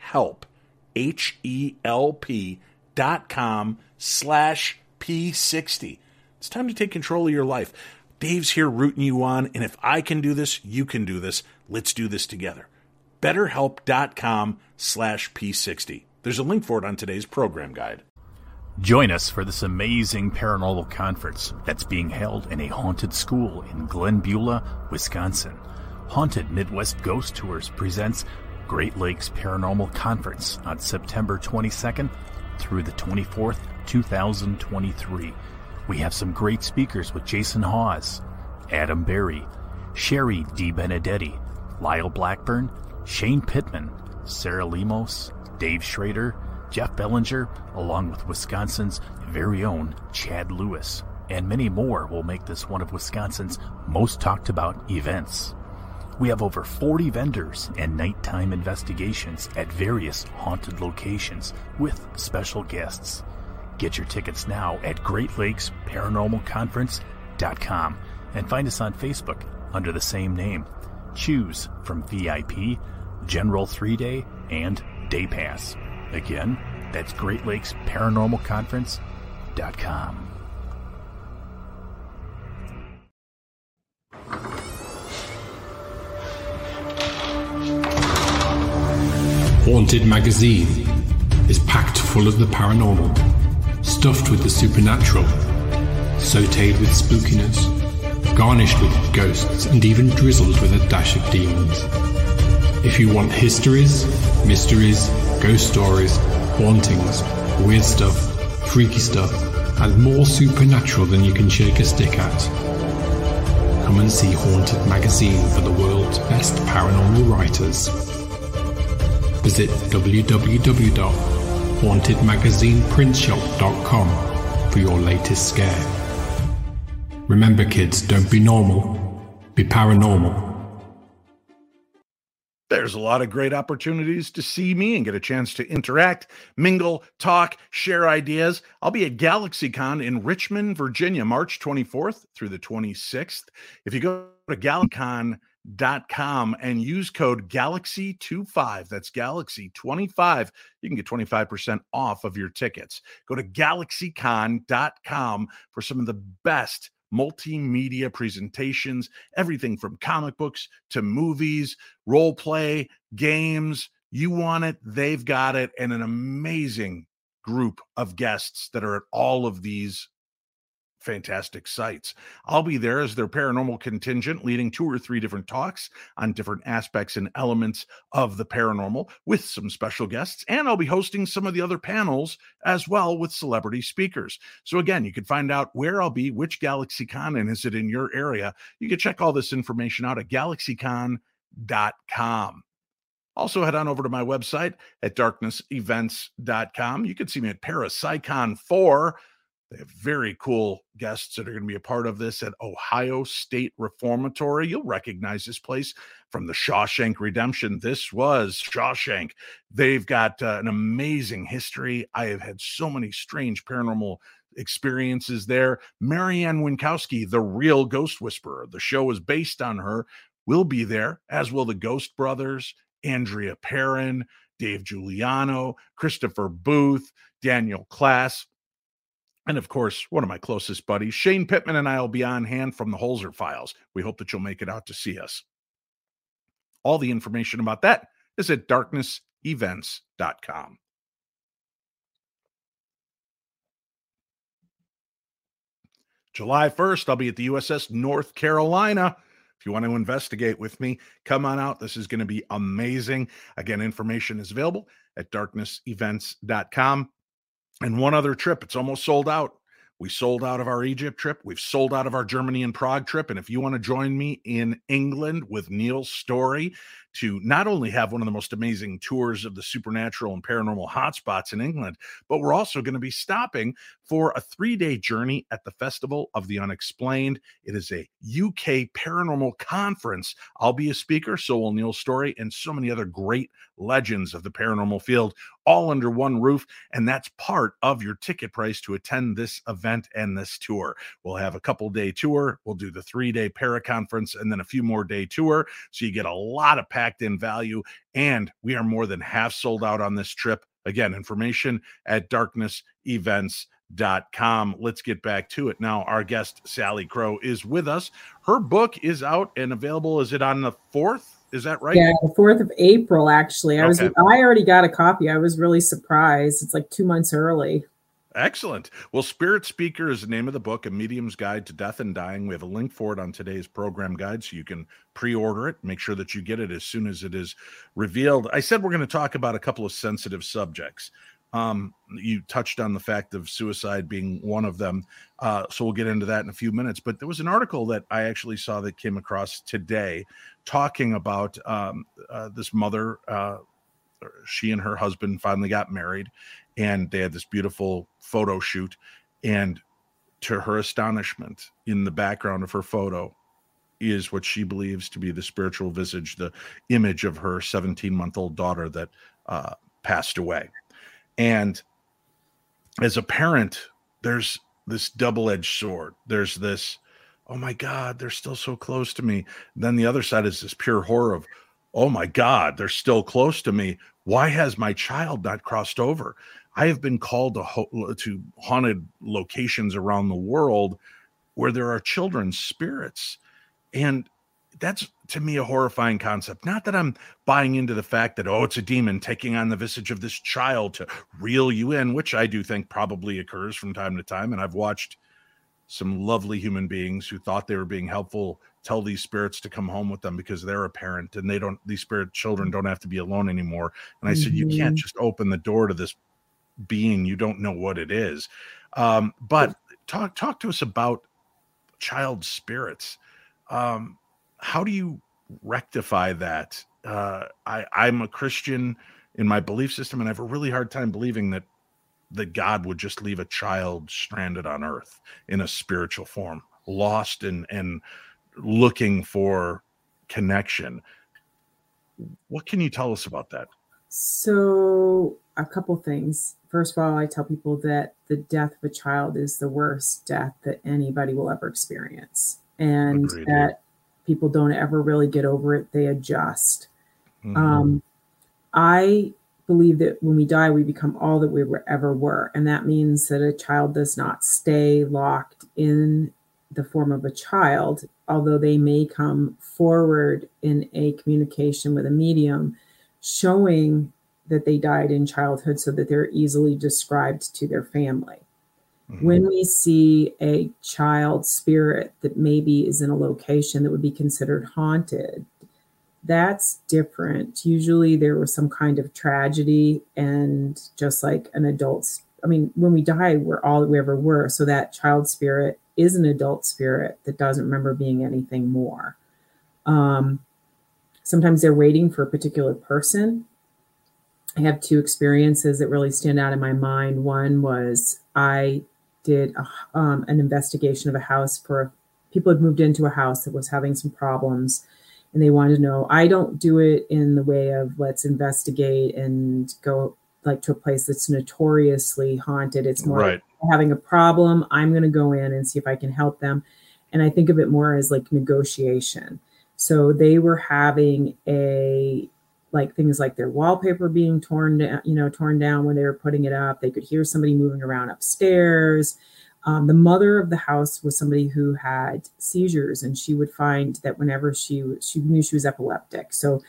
help, H E L P dot com slash P60. It's time to take control of your life. Dave's here rooting you on, and if I can do this, you can do this. Let's do this together. BetterHelp.com slash P60. There's a link for it on today's program guide. Join us for this amazing paranormal conference that's being held in a haunted school in Glenbeulah, Wisconsin. Haunted Midwest Ghost Tours presents Great Lakes Paranormal Conference on September 22nd through the 24th, 2023. We have some great speakers with Jason Hawes, Adam Berry, Shari DeBenedetti, Lyle Blackburn, Shane Pittman, Sarah Lemos, Dave Schrader, Jeff Belanger, along with Wisconsin's very own Chad Lewis. And many more will make this one of Wisconsin's most talked about events. We have over 40 vendors and nighttime investigations at various haunted locations with special guests. Get your tickets now at Great Lakes Paranormal Conference.com and find us on Facebook under the same name. Choose from VIP, General 3 Day, and Day Pass. Again, that's Great Haunted Magazine is packed full of the paranormal, stuffed with the supernatural, sauteed with spookiness, garnished with ghosts, and even drizzled with a dash of demons. If you want histories, mysteries, ghost stories, hauntings, weird stuff, freaky stuff, and more supernatural than you can shake a stick at, come and see Haunted Magazine for the world's best paranormal writers. Visit www.hauntedmagazineprintshop.com for your latest scare. Remember, kids, don't be normal, be paranormal. There's a lot of great opportunities to see me and get a chance to interact, mingle, talk, share ideas. I'll be at GalaxyCon in Richmond, Virginia, March 24th through the 26th. If you go to GalaxyCon, galaxycon.com and use code Galaxy25. That's Galaxy25. You can get 25% off of your tickets. Go to galaxycon.com for some of the best multimedia presentations, everything from comic books to movies, role play, games. You want it, they've got it, and an amazing group of guests that are at all of these fantastic sites. I'll be there as their paranormal contingent, leading two or three different talks on different aspects and elements of the paranormal with some special guests. And I'll be hosting some of the other panels as well with celebrity speakers. So, again, you can find out where I'll be, which GalaxyCon, and is it in your area. You can check all this information out at galaxycon.com. Also, head on over to my website at darknessevents.com. You can see me at Parapsychon 4 they have very cool guests that are going to be a part of this at Ohio State Reformatory. You'll recognize this place from the Shawshank Redemption. This was Shawshank. They've got uh, an amazing history. I have had so many strange paranormal experiences there. Mary Ann Winkowski, the real ghost whisperer, the show is based on her, will be there, as will the Ghost Brothers, Andrea Perron, Dave Giuliano, Christopher Booth, Daniel Klass. And of course, one of my closest buddies, Shane Pittman, and I will be on hand from the Holzer Files. We hope that you'll make it out to see us. All the information about that is at darknessevents.com. July 1st, I'll be at the USS North Carolina. If you want to investigate with me, come on out. This is going to be amazing. Again, information is available at darknessevents.com. And one other trip, it's almost sold out. We sold out of our Egypt trip. We've sold out of our Germany and Prague trip. And if you want to join me in England with Neil Storey to not only have one of the most amazing tours of the supernatural and paranormal hotspots in England, but we're also going to be stopping for a three day journey at the Festival of the Unexplained. It is a UK paranormal conference. I'll be a speaker, so will Neil Storey, and so many other great legends of the paranormal field all under one roof. And that's part of your ticket price to attend this event and this tour. We'll have a couple day tour. We'll do the three day para conference and then a few more day tour. So you get a lot of packed in value. And we are more than half sold out on this trip. Again, information at darknessevents.com. Let's get back to it. Now, our guest, Salicrow, is with us. Her book is out and available. Is it on the 4th? Is that right? Yeah, the fourth of April. Actually, I was. I already got a copy. I was really surprised. It's like two months early. Excellent. Well, Spirit Speaker is the name of the book, A Medium's Guide to Death and Dying. We have a link for it on today's program guide, so you can pre order it. Make sure that you get it as soon as it is revealed. I said we're going to talk about a couple of sensitive subjects. Um, you touched on the fact of suicide being one of them. Uh, so we'll get into that in a few minutes. But there was an article that I actually saw that came across today talking about um, uh, this mother. Uh, she and her husband finally got married and they had this beautiful photo shoot. And to her astonishment, in the background of her photo is what she believes to be the spiritual visage, the image of her 17 month old daughter that uh, passed away. And as a parent, there's this double edged sword. There's this, oh my God, they're still so close to me. Then the other side is this pure horror of, oh my God, they're still close to me. Why has my child not crossed over? I have been called to, ho- to haunted locations around the world where there are children's spirits. And that's to me a horrifying concept. Not that I'm buying into the fact that, oh, it's a demon taking on the visage of this child to reel you in, which I do think probably occurs from time to time. And I've watched some lovely human beings who thought they were being helpful tell these spirits to come home with them because they're a parent and they don't, these spirit children don't have to be alone anymore. And I mm-hmm. said, you can't mm-hmm. just open the door to this being you don't know what it is. Um, but talk talk to us about child spirits. Um, how do you rectify that? Uh, I, I'm a Christian in my belief system, and I have a really hard time believing that that God would just leave a child stranded on earth in a spiritual form, lost and and looking for connection. What can you tell us about that? So, a couple things. First of all, I tell people that the death of a child is the worst death that anybody will ever experience, and Agreed. that people don't ever really get over it, they adjust. Mhm. Um, I believe that when we die, we become all that we were, ever were. And that means that a child does not stay locked in the form of a child, although they may come forward in a communication with a medium showing that they died in childhood so that they're easily described to their family. Mhm. When we see a child spirit that maybe is in a location that would be considered haunted, that's different. Usually there was some kind of tragedy, and just like an adult's, I mean, when we die, we're all that we ever were. So that child spirit is an adult spirit that doesn't remember being anything more. Um, sometimes they're waiting for a particular person. I have two experiences that really stand out in my mind. One was I did a, um, an investigation of a house for people had moved into a house that was having some problems and they wanted to know i don't do it in the way of let's investigate and go like to a place that's notoriously haunted. It's more Right. like having a problem i'm going to go in and see if i can help them. And i think of it more as like negotiation. So they were having a like things like their wallpaper being torn down you know torn down when they were putting it up they could hear somebody moving around upstairs um, the mother of the house was somebody who had seizures, and she would find that whenever she she knew she was epileptic. So,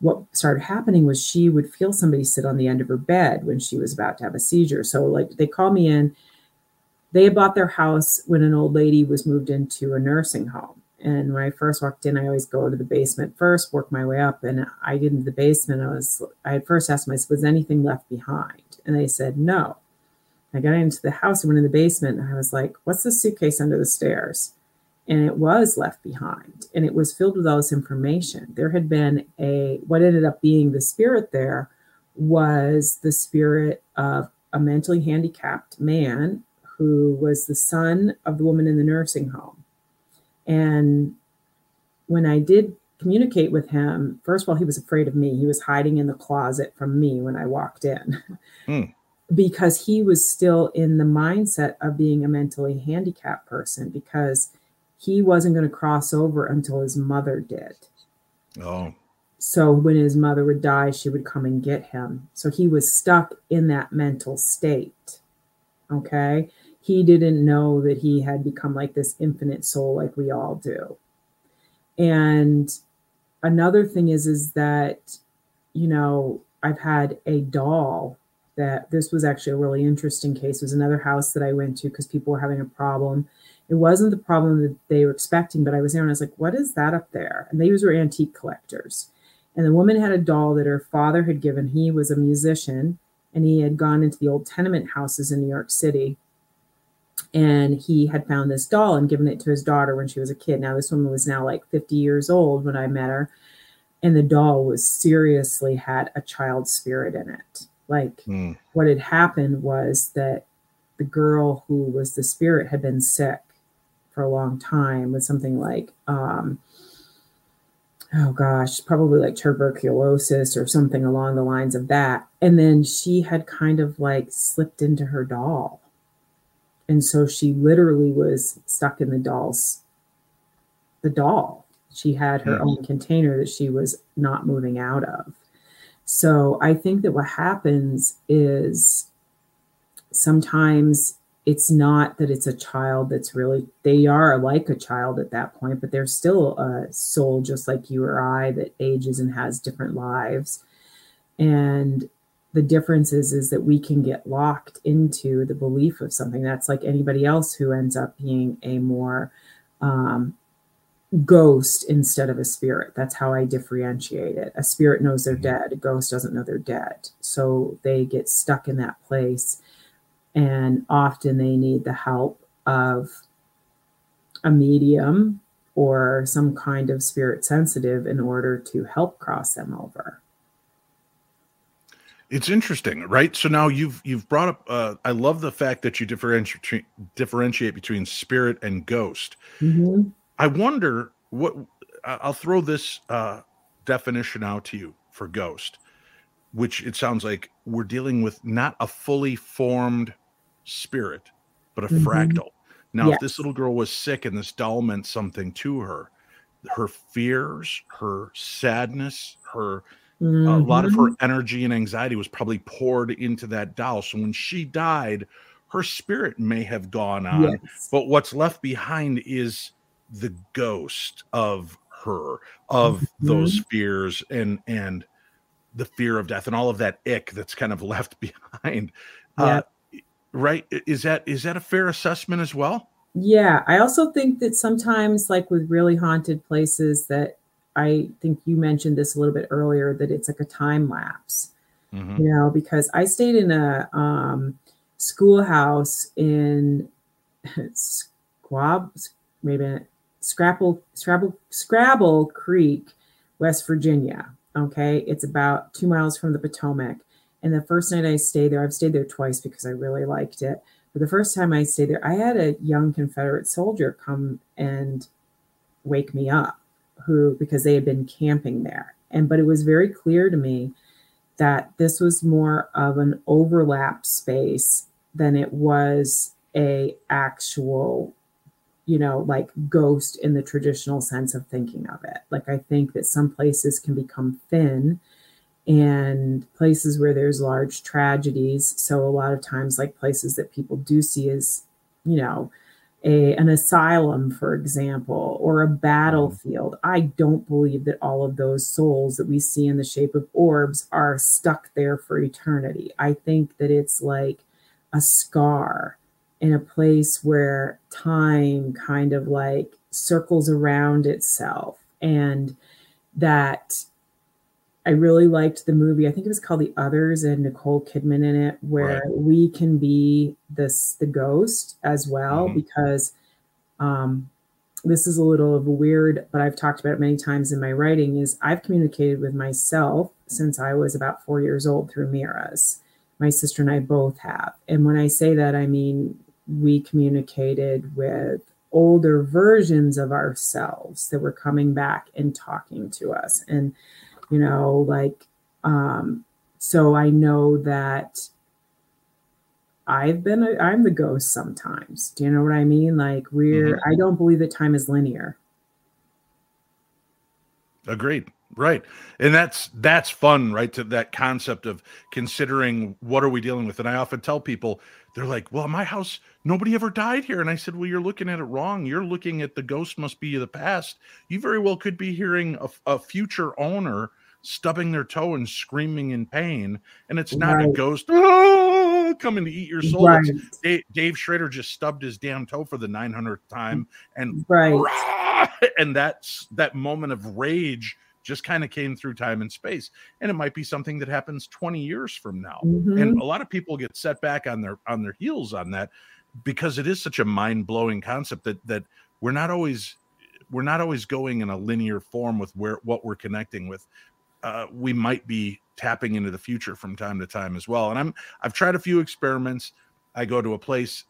what started happening was she would feel somebody sit on the end of her bed when she was about to have a seizure. So, like they called me in. They had bought their house when an old lady was moved into a nursing home. And when I first walked in, I always go to the basement first, work my way up. And I get into the basement. I was I had first asked myself, was anything left behind? And they said no. I got into the house and went in the basement and I was like, what's the suitcase under the stairs? And it was left behind and it was filled with all this information. There had been a, what ended up being the spirit there was the spirit of a mentally handicapped man who was the son of the woman in the nursing home. And when I did communicate with him, first of all, he was afraid of me. He was hiding in the closet from me when I walked in. Hmm. because he was still in the mindset of being a mentally handicapped person because he wasn't going to cross over until his mother did. Oh, So when his mother would die, she would come and get him. So he was stuck in that mental state. Okay. He didn't know that he had become like this infinite soul, like we all do. And another thing is, is that, you know, I've had a doll that this was actually a really interesting case. It was another house that I went to because people were having a problem. It wasn't the problem that they were expecting, but I was there and I was like, what is that up there? And these were antique collectors. And the woman had a doll that her father had given. He was a musician and he had gone into the old tenement houses in New York City. And he had found this doll and given it to his daughter when she was a kid. Now, this woman was now like 50 years old when I met her. And the doll was seriously had a child spirit in it. Like Hmm. what had happened was that the girl who was the spirit had been sick for a long time with something like um oh gosh probably like tuberculosis or something along the lines of that and then she had kind of like slipped into her doll and so she literally was stuck in the doll's the doll she had her Hmm. own container that she was not moving out of so I think that what happens is sometimes it's not that it's a child that's really, they are like a child at that point, but they're still a soul just like you or I that ages and has different lives. And the difference is, is that we can get locked into the belief of something that's like anybody else who ends up being a more um, ghost instead of a spirit. That's how I differentiate it. A spirit knows they're dead, a ghost doesn't know they're dead. So they get stuck in that place. And often they need the help of a medium or some kind of spirit sensitive in order to help cross them over. It's interesting, right? So now you've you've brought up. Uh, I love the fact that you differentiate differentiate between spirit and ghost. Mhm. I wonder what I'll throw this uh, definition out to you for ghost, which it sounds like we're dealing with not a fully formed spirit, but a Mhm. fractal. Now, if this little girl was sick and this doll meant something to her, her fears, her sadness, her mm-hmm. a lot of her mm-hmm. energy and anxiety was probably poured into that doll. So when she died, her spirit may have gone on, yes. but what's left behind is the ghost of her, of mm-hmm. those fears and and the fear of death and all of that ick that's kind of left behind. Yeah. Uh, right? Is that is that a fair assessment as well? Yeah, I also think that sometimes, like with really haunted places, that I think you mentioned this a little bit earlier, that it's like a time lapse. Mm-hmm. You know, because I stayed in a um, schoolhouse in Squab, maybe Scrapple, Scrabble, Scrabble Creek, West Virginia. Okay, it's about two miles from the Potomac. And the first night I stayed there, I've stayed there twice because I really liked it. But the first time I stayed there, I had a young Confederate soldier come and wake me up, who because they had been camping there. And but it was very clear to me that this was more of an overlap space than it was a actual you know like ghost in the traditional sense of thinking of it like i think that some places can become thin and places where there's large tragedies. So a lot of times, like places that people do see as, you know, a, an asylum, for example, or a battlefield. I don't believe that all of those souls that we see in the shape of orbs are stuck there for eternity. I think that it's like a scar in a place where time kind of like circles around itself and that I really liked the movie. I think it was called The Others and Nicole Kidman in it, where right. we can be this the ghost as well, mm-hmm. because um, this is a little of a weird, but I've talked about it many times in my writing. Is I've communicated with myself since I was about four years old through mirrors. My sister and I both have, and when I say that, I mean we communicated with older versions of ourselves that were coming back and talking to us and you know, like, um, so I know that I've been, i am the ghost sometimes. Do you know what I mean? Like, we're, mm-hmm. I don't believe that time is linear. Agreed. Right. And that's that's fun, right? To that concept of considering what are we dealing with. And I often tell people, they're like, Well, my house, nobody ever died here. And I said, Well, you're looking at it wrong. You're looking at the ghost must be the past. You very well could be hearing a, a future owner stubbing their toe and screaming in pain, and it's not right. a ghost oh, coming to eat your soul. Right. Dave, Dave, Schrader just stubbed his damn toe for the 900th time, and right, and that's that moment of rage just kind of came through time and space and it might be something that happens 20 years from now mm-hmm. and a lot of people get set back on their on their heels on that because it is such a mind-blowing concept that that we're not always we're not always going in a linear form with where what we're connecting with uh, we might be tapping into the future from time to time as well. And I'm I've tried a few experiments. I go to a place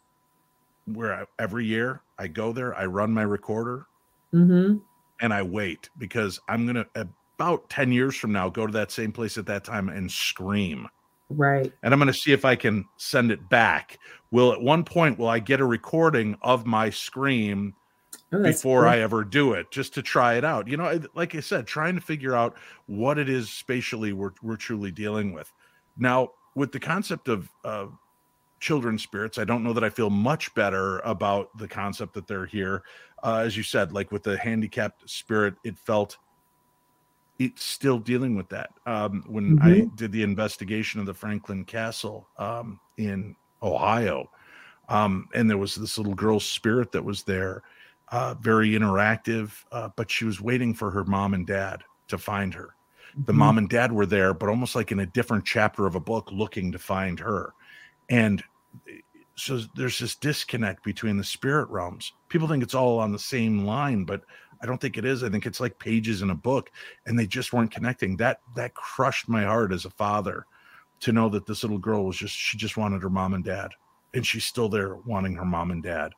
where I, every year I go there, I run my recorder, mm-hmm. and I wait because I'm gonna about ten years from now go to that same place at that time and scream. Right. And I'm going to see if I can send it back. Will at one point will I get a recording of my scream oh, before cool. I ever do it, just to try it out. You know, like I said, trying to figure out what it is spatially we're we're truly dealing with. Now, with the concept of uh, children spirits, I don't know that I feel much better about the concept that they're here. Uh, as you said, like with the handicapped spirit, it felt it's still dealing with that. Um, when mm-hmm. I did the investigation of the Franklin Castle um, in Ohio, um, and there was this little girl's spirit that was there, uh, very interactive, uh, but she was waiting for her mom and dad to find her. The mm-hmm. mom and dad were there, but almost like in a different chapter of a book looking to find her. And eh, so there's this disconnect between the spirit realms. People think it's all on the same line, but I don't think it is. I think it's like pages in a book, and they just weren't connecting. That that crushed my heart as a father to know that this little girl was just she just wanted her mom and dad, and she's still there wanting her mom and dad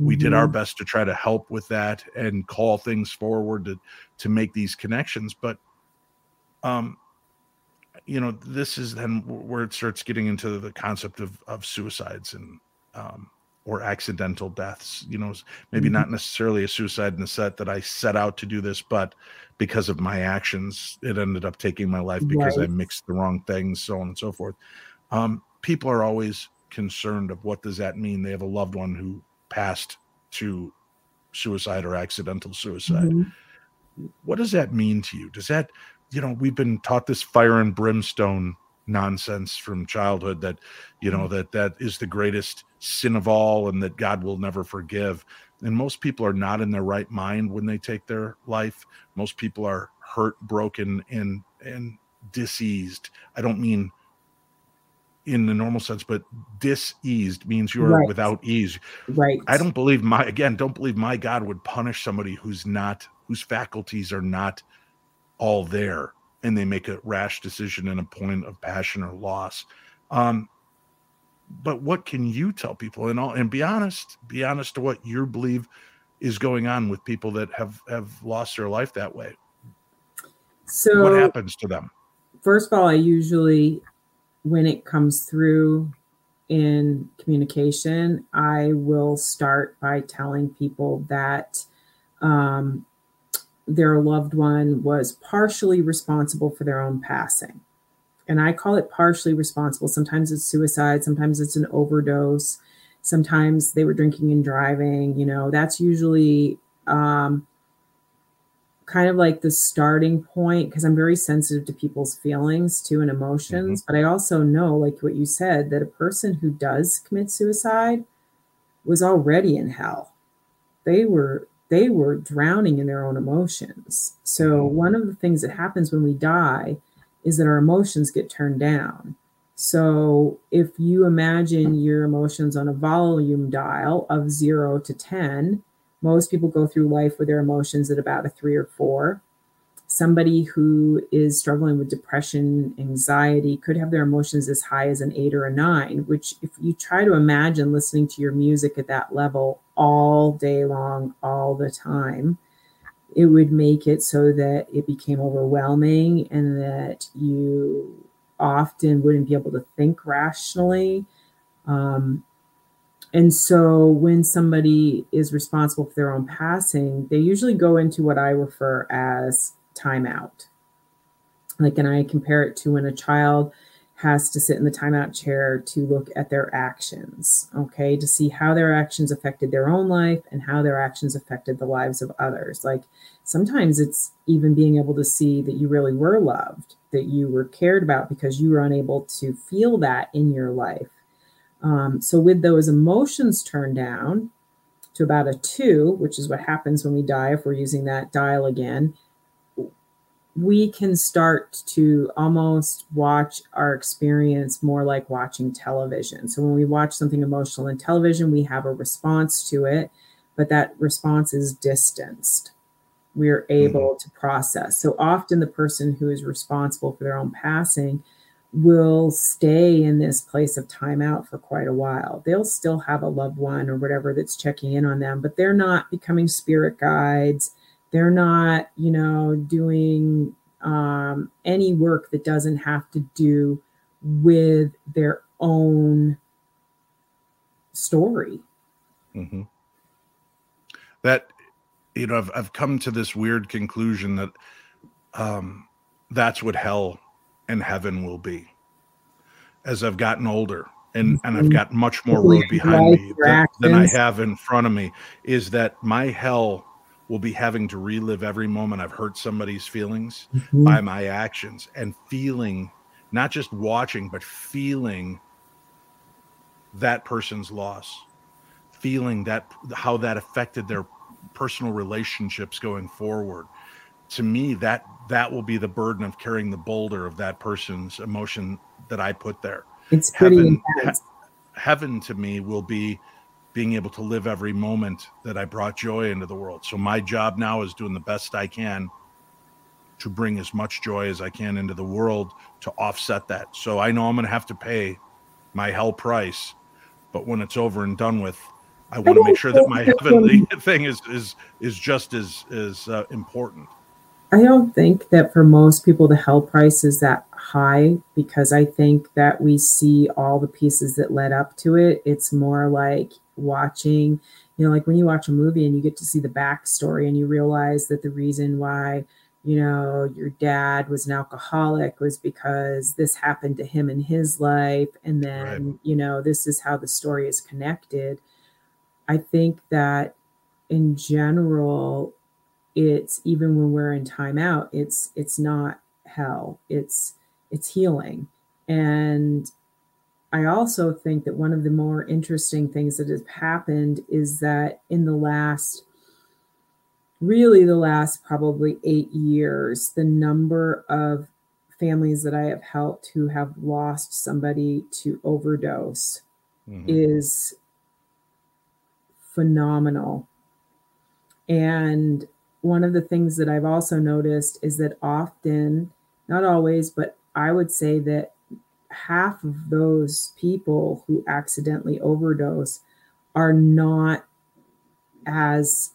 we did our mm-hmm. best to try to help with that and call things forward to to make these connections but um you know this is then where it starts getting into the concept of of suicides and um or accidental deaths. You know, maybe mm-hmm. not necessarily a suicide in the set that I set out to do this, but because of my actions, it ended up taking my life because right. I mixed the wrong things, so on and so forth. Um, people are always concerned of what does that mean? They have a loved one who passed to suicide or accidental suicide. Mm-hmm. What does that mean to you? Does that, you know, we've been taught this fire and brimstone nonsense from childhood that, you know, mm-hmm. that that is the greatest sin of all and that God will never forgive. And most people are not in their right mind when they take their life. Most people are hurt, broken, and and diseased. I don't mean in the normal sense, but diseased means you're right. without ease. Right. I don't believe my again, don't believe my God would punish somebody who's not whose faculties are not all there and they make a rash decision in a point of passion or loss. Um, but what can you tell people and all and be honest, be honest to what you believe is going on with people that have have lost their life that way. So what happens to them? First of all, I usually when it comes through in communication, I will start by telling people that um, their loved one was partially responsible for their own passing. And I call it partially responsible. Sometimes it's suicide, sometimes it's an overdose, sometimes they were drinking and driving. You know, that's usually um, kind of like the starting point because I'm very sensitive to people's feelings too and emotions. Mm-hmm. But I also know, like what you said, that a person who does commit suicide was already in hell. They were they were drowning in their own emotions. So mm-hmm. one of the things that happens when we die is that our emotions get turned down. So if you imagine your emotions on a volume dial of 0 to 10, most people go through life with their emotions at about a three or four. Somebody who is struggling with depression, anxiety could have their emotions as high as an eight or a nine, which, if you try to imagine listening to your music at that level all day long, all the time, it would make it so that it became overwhelming and that you often wouldn't be able to think rationally. Um, and so when somebody is responsible for their own passing, they usually go into what I refer as timeout. Like, and I compare it to when a child has to sit in the timeout chair to look at their actions, okay, to see how their actions affected their own life and how their actions affected the lives of others. Like sometimes it's even being able to see that you really were loved, that you were cared about because you were unable to feel that in your life um, so, with those emotions turned down to about a two, which is what happens when we die, if we're using that dial again, we can start to almost watch our experience more like watching television. So, when we watch something emotional in television, we have a response to it, but that response is distanced. We're able mm-hmm. to process. So, often the person who is responsible for their own passing will stay in this place of timeout for quite a while. They'll still have a loved one or whatever that's checking in on them, but they're not becoming spirit guides. They're not, you know, doing um, any work that doesn't have to do with their own story. Mm-hmm. That, you know, I've, I've come to this weird conclusion that um, that's what hell and heaven will be as I've gotten older and and I've got much more road behind me than, than, I have in front of me is that my hell will be having to relive every moment I've hurt somebody's feelings mm-hmm. by my actions and feeling not just watching but feeling that person's loss feeling that how that affected their personal relationships going forward to me that that will be the burden of carrying the boulder of that person's emotion that I put there. It's heaven. He, heaven to me will be being able to live every moment that I brought joy into the world. So my job now is doing the best I can to bring as much joy as I can into the world to offset that. So I know I'm going to have to pay my hell price, but when it's over and done with, I want to make sure that my heavenly thing is is is just as as uh, important. I don't think that for most people the hell price is that high because I think that we see all the pieces that led up to it. It's more like watching, you know, like when you watch a movie and you get to see the backstory and you realize that the reason why, you know, your dad was an alcoholic was because this happened to him in his life. And then, right. you know, this is how the story is connected. I think that in general, it's even when we're in timeout, it's it's not hell. It's it's healing. And I also think that one of the more interesting things that has happened is that in the last, really the last probably eight years, the number of families that I have helped who have lost somebody to overdose mm-hmm. is phenomenal. And one of the things that I've also noticed is that often, not always, but I would say that half of those people who accidentally overdose are not as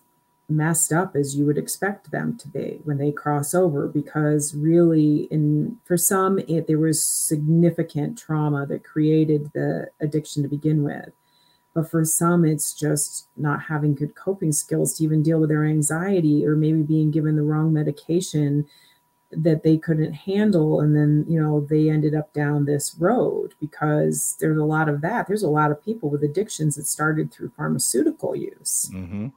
messed up as you would expect them to be when they cross over because really in for some it there was significant trauma that created the addiction to begin with but for some it's just not having good coping skills to even deal with their anxiety or maybe being given the wrong medication that they couldn't handle. And then you know they ended up down this road because there's a lot of that. There's a lot of people with addictions that started through pharmaceutical use. Mm-hmm.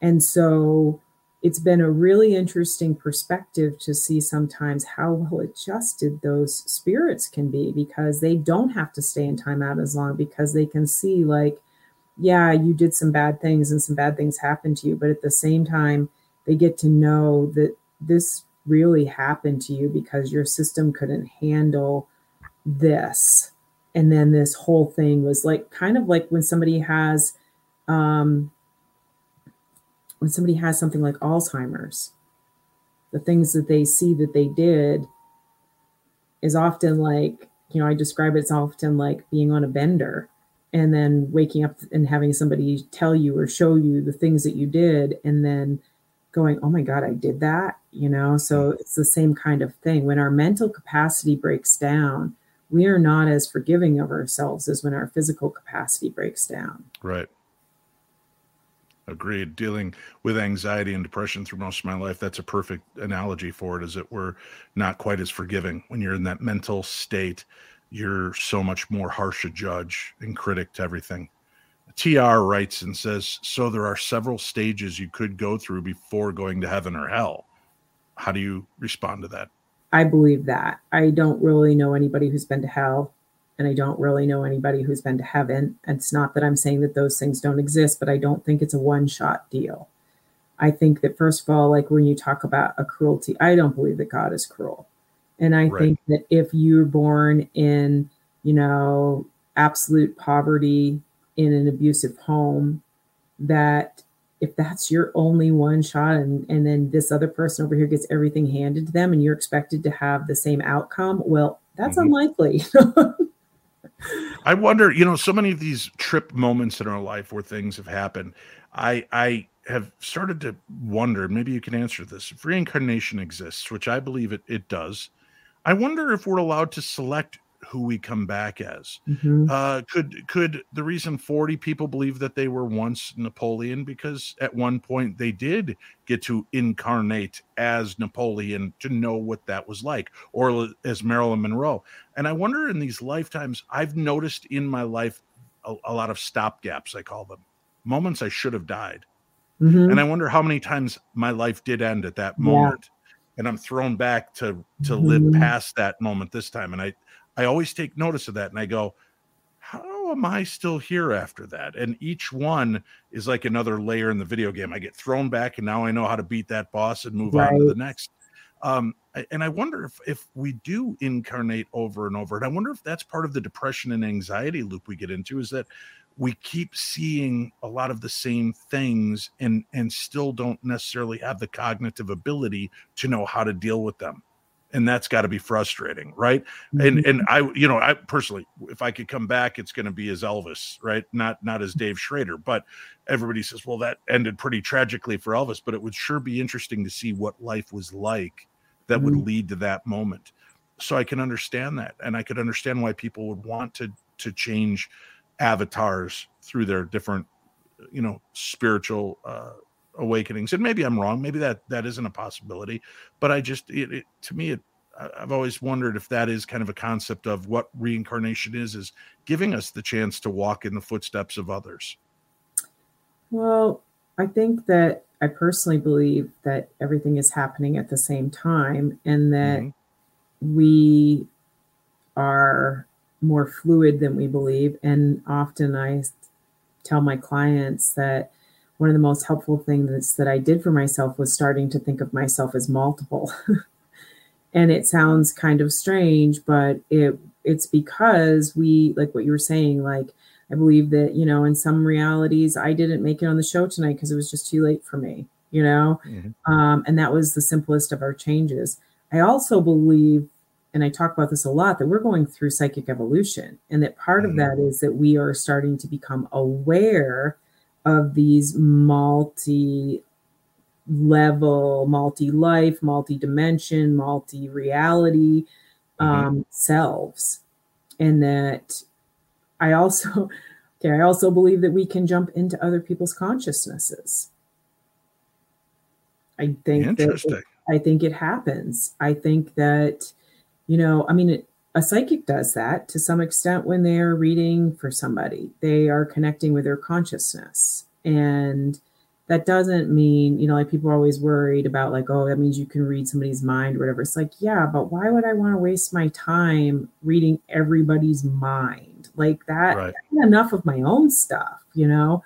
and so it's been a really interesting perspective to see sometimes how well adjusted those spirits can be because they don't have to stay in timeout as long because they can see like yeah you did some bad things and some bad things happened to you but at the same time they get to know that this really happened to you because your system couldn't handle this. And then this whole thing was like kind of like when somebody has um when somebody has something like alzheimer's the things that they see that they did is often like you know i describe it's often like being on a bender and then waking up and having somebody tell you or show you the things that you did and then going, oh my God, I did that, you know? So it's the same kind of thing. When our mental capacity breaks down, we are not as forgiving of ourselves as when our physical capacity breaks down. Right. Agreed. Dealing with anxiety and depression through most of my life, that's a perfect analogy for it, is that we're not quite as forgiving. When you're in that mental state, you're so much more harsh a judge and critic to everything. TR writes and says, So there are several stages you could go through before going to heaven or hell. How do you respond to that? I believe that. I don't really know anybody who's been to hell, and I don't really know anybody who's been to heaven. It's not that I'm saying that those things don't exist, but I don't think it's a one shot deal. I think that, first of all, like when you talk about a cruelty, I don't believe that God is cruel. And I right. think that if you're born in, you know, absolute poverty, in an abusive home that if that's your only one shot and, and then this other person over here gets everything handed to them and you're expected to have the same outcome well that's mm-hmm. unlikely i wonder you know so many of these trip moments in our life where things have happened i i have started to wonder maybe you can answer this if reincarnation exists which i believe it, it does i wonder if we're allowed to select who we come back as. Mm-hmm. Uh, could could the reason 40 people believe that they were once Napoleon because at one point they did get to incarnate as Napoleon to know what that was like, or as Marilyn Monroe. And I wonder in these lifetimes, I've noticed in my life a, a lot of stop gaps, I call them moments I should have died. Mm-hmm. And I wonder how many times my life did end at that moment. Yeah. And I'm thrown back to to mm-hmm. live past that moment this time. And I I always take notice of that and I go, how am I still here after that? And each one is like another layer in the video game. I get thrown back and now I know how to beat that boss and move right. on to the next. Um, and I wonder if if we do incarnate over and over, and I wonder if that's part of the depression and anxiety loop we get into is that we keep seeing a lot of the same things and and still don't necessarily have the cognitive ability to know how to deal with them and that's got to be frustrating right mm-hmm. and and i you know i personally if i could come back it's going to be as elvis right not not as dave schrader but everybody says well that ended pretty tragically for elvis but it would sure be interesting to see what life was like that mm-hmm. would lead to that moment so i can understand that and i could understand why people would want to to change avatars through their different you know spiritual uh, awakenings and maybe i'm wrong maybe that that isn't a possibility but i just it, it to me it I've always wondered if that is kind of a concept of what reincarnation is, is giving us the chance to walk in the footsteps of others. Well, I think that I personally believe that everything is happening at the same time and that mm-hmm. we are more fluid than we believe. And often I tell my clients that one of the most helpful things that I did for myself was starting to think of myself as multiple. and it sounds kind of strange but it it's because we like what you were saying like i believe that you know in some realities i didn't make it on the show tonight because it was just too late for me you know mm-hmm. um, and that was the simplest of our changes i also believe and i talk about this a lot that we're going through psychic evolution and that part mm-hmm. of that is that we are starting to become aware of these multi level, multi life, multi dimension, multi reality mm-hmm. um, selves. And that I also, okay, I also believe that we can jump into other people's consciousnesses. I think Interesting. That it, I think it happens. I think that, you know, I mean, it, a psychic does that to some extent when they're reading for somebody. They are connecting with their consciousness. And that doesn't mean, you know, like people are always worried about, like, oh, that means you can read somebody's mind or whatever. It's like, yeah, but why would I want to waste my time reading everybody's mind? Like that, right. enough of my own stuff, you know?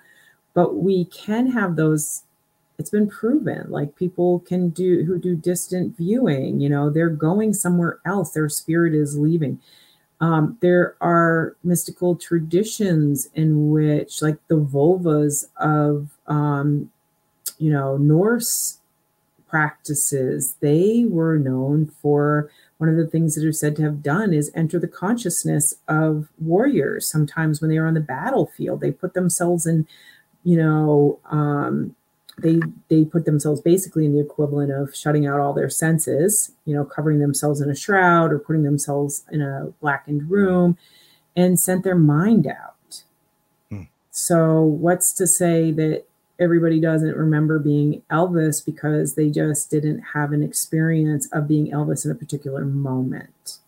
But we can have those, it's been proven, like people can do who do distant viewing, you know, they're going somewhere else, their spirit is leaving. Um, there are mystical traditions in which, like the völvas of um, you know, Norse practices, they were known for one of the things that are said to have done is enter the consciousness of warriors. Sometimes when they are on the battlefield, they put themselves in, you know, um, they they put themselves basically in the equivalent of shutting out all their senses, you know, covering themselves in a shroud or putting themselves in a blackened room, and sent their mind out. Hmm. So what's to say that everybody doesn't remember being Elvis because they just didn't have an experience of being Elvis in a particular moment.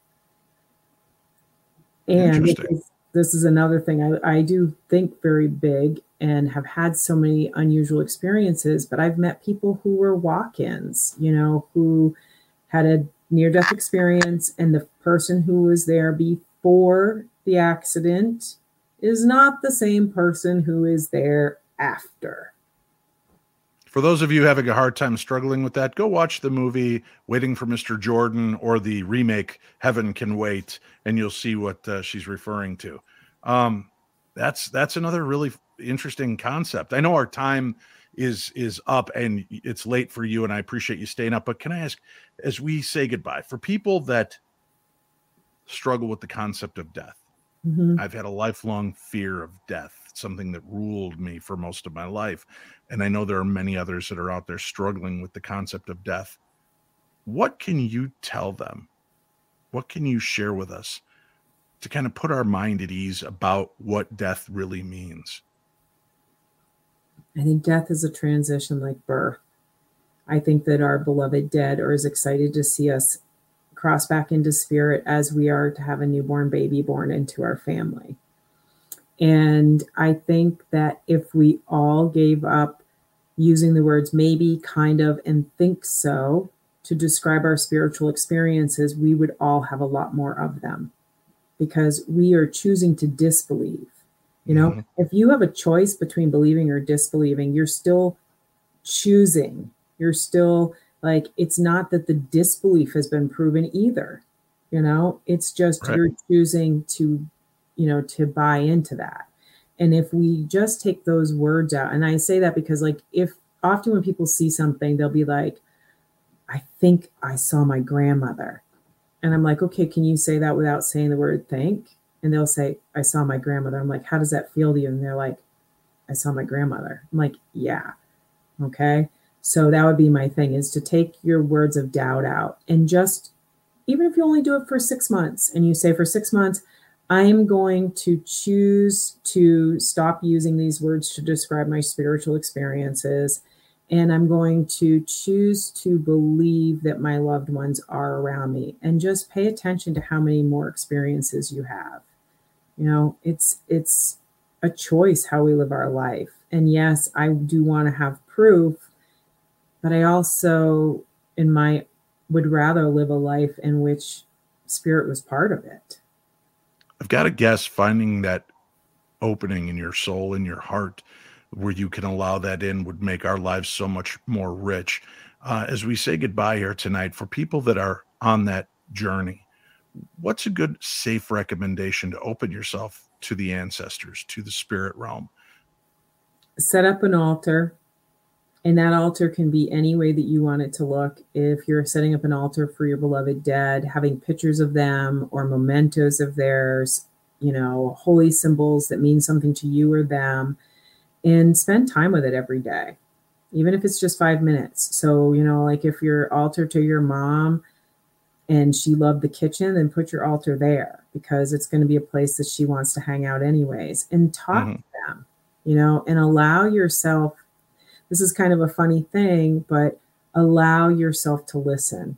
And this is, this is another thing I, I do think very big and have had so many unusual experiences, but I've met people who were walk ins, you know, who had a near death experience, and the person who was there before the accident is not the same person who is there after for those of you having a hard time struggling with that, go watch the movie Waiting for Mr. Jordan or the remake Heaven Can Wait, and you'll see what uh, she's referring to. Um, that's that's another really interesting concept. I know our time is is up and it's late for you, and I appreciate you staying up. But can I ask, as we say goodbye, for people that struggle with the concept of death, mm-hmm. I've had a lifelong fear of death something that ruled me for most of my life. And I know there are many others that are out there struggling with the concept of death. What can you tell them? What can you share with us to kind of put our mind at ease about what death really means? I think death is a transition like birth. I think that our beloved dead are as excited to see us cross back into spirit as we are to have a newborn baby born into our family. And I think that if we all gave up using the words maybe, kind of, and think so to describe our spiritual experiences, we would all have a lot more of them because we are choosing to disbelieve. You know, mm-hmm. if you have a choice between believing or disbelieving, you're still choosing. You're still like, it's not that the disbelief has been proven either. You know, it's just right. you're choosing to you know, to buy into that. And if we just take those words out, and I say that because, like, if often when people see something, they'll be like, I think I saw my grandmother. And I'm like, okay, can you say that without saying the word think? And they'll say, I saw my grandmother. I'm like, how does that feel to you? And they're like, I saw my grandmother. I'm like, yeah. Okay. So that would be my thing is to take your words of doubt out and just, even if you only do it for six months and you say, for six months, I am going to choose to stop using these words to describe my spiritual experiences. And I'm going to choose to believe that my loved ones are around me and just pay attention to how many more experiences you have. You know, it's, it's, a choice how we live our life. And yes, I do want to have proof, but I also, in my, would rather live a life in which spirit was part of it. I've got to guess finding that opening in your soul, in your heart, where you can allow that in would make our lives so much more rich. Uh, as we say goodbye here tonight, for people that are on that journey, what's a good, safe recommendation to open yourself to the ancestors, to the spirit realm? Set up an altar, and that altar can be any way that you want it to look. If you're setting up an altar for your beloved dead, having pictures of them or mementos of theirs, you know, holy symbols that mean something to you or them, and spend time with it every day, even if it's just five minutes. So, you know, like if your altar to your mom, and she loved the kitchen, then put your altar there because it's going to be a place that she wants to hang out anyways. And talk mm-hmm. to them, you know, and allow yourself. This is kind of a funny thing, but allow yourself to listen.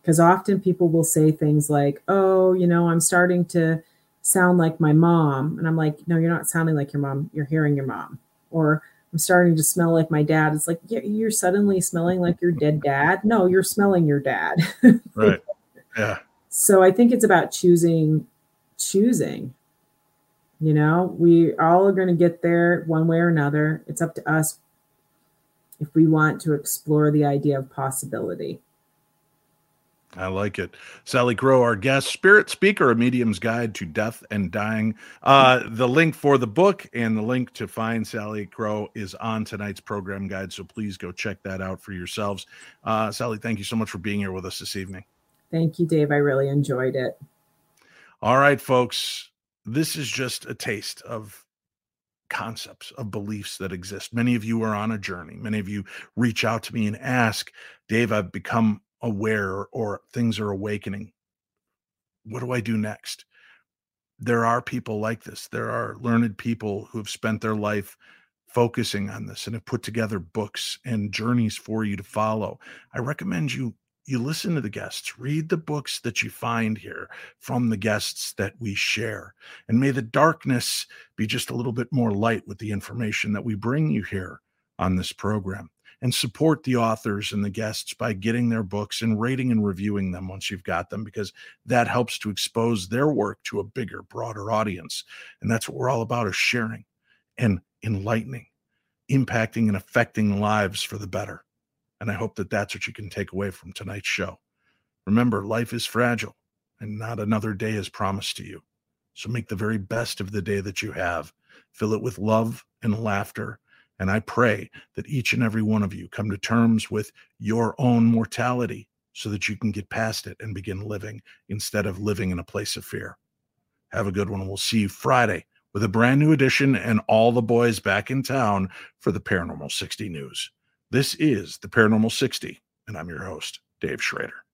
Because often people will say things like, oh, you know, I'm starting to sound like my mom. And I'm like, no, you're not sounding like your mom. You're hearing your mom. Or I'm starting to smell like my dad. It's like, yeah, you're suddenly smelling like your dead dad. No, you're smelling your dad. right. Yeah. So I think it's about choosing, choosing. You know, we all are going to get there one way or another. It's up to us if we want to explore the idea of possibility. I like it. Salicrow, our guest, spirit speaker, a medium's guide to death and dying. Uh, the link for the book and the link to find Salicrow is on tonight's program guide. So please go check that out for yourselves. Uh, Sally, thank you so much for being here with us this evening. Thank you, Dave. I really enjoyed it. All right, folks. This is just a taste of concepts, of beliefs that exist. Many of you are on a journey. Many of you reach out to me and ask, Dave, I've become aware or things are awakening. What do I do next? There are people like this. There are learned people who have spent their life focusing on this and have put together books and journeys for you to follow. I recommend you you listen to the guests, read the books that you find here from the guests that we share. And may the darkness be just a little bit more light with the information that we bring you here on this program. And support the authors and the guests by getting their books and rating and reviewing them once you've got them, because that helps to expose their work to a bigger, broader audience. And that's what we're all about is sharing and enlightening, impacting and affecting lives for the better. And I hope that that's what you can take away from tonight's show. Remember, life is fragile and not another day is promised to you. So make the very best of the day that you have. Fill it with love and laughter. And I pray that each and every one of you come to terms with your own mortality so that you can get past it and begin living instead of living in a place of fear. Have a good one. We'll see you Friday with a brand new edition and all the boys back in town for the Paranormal 60 News. This is the Paranormal 60, and I'm your host, Dave Schrader.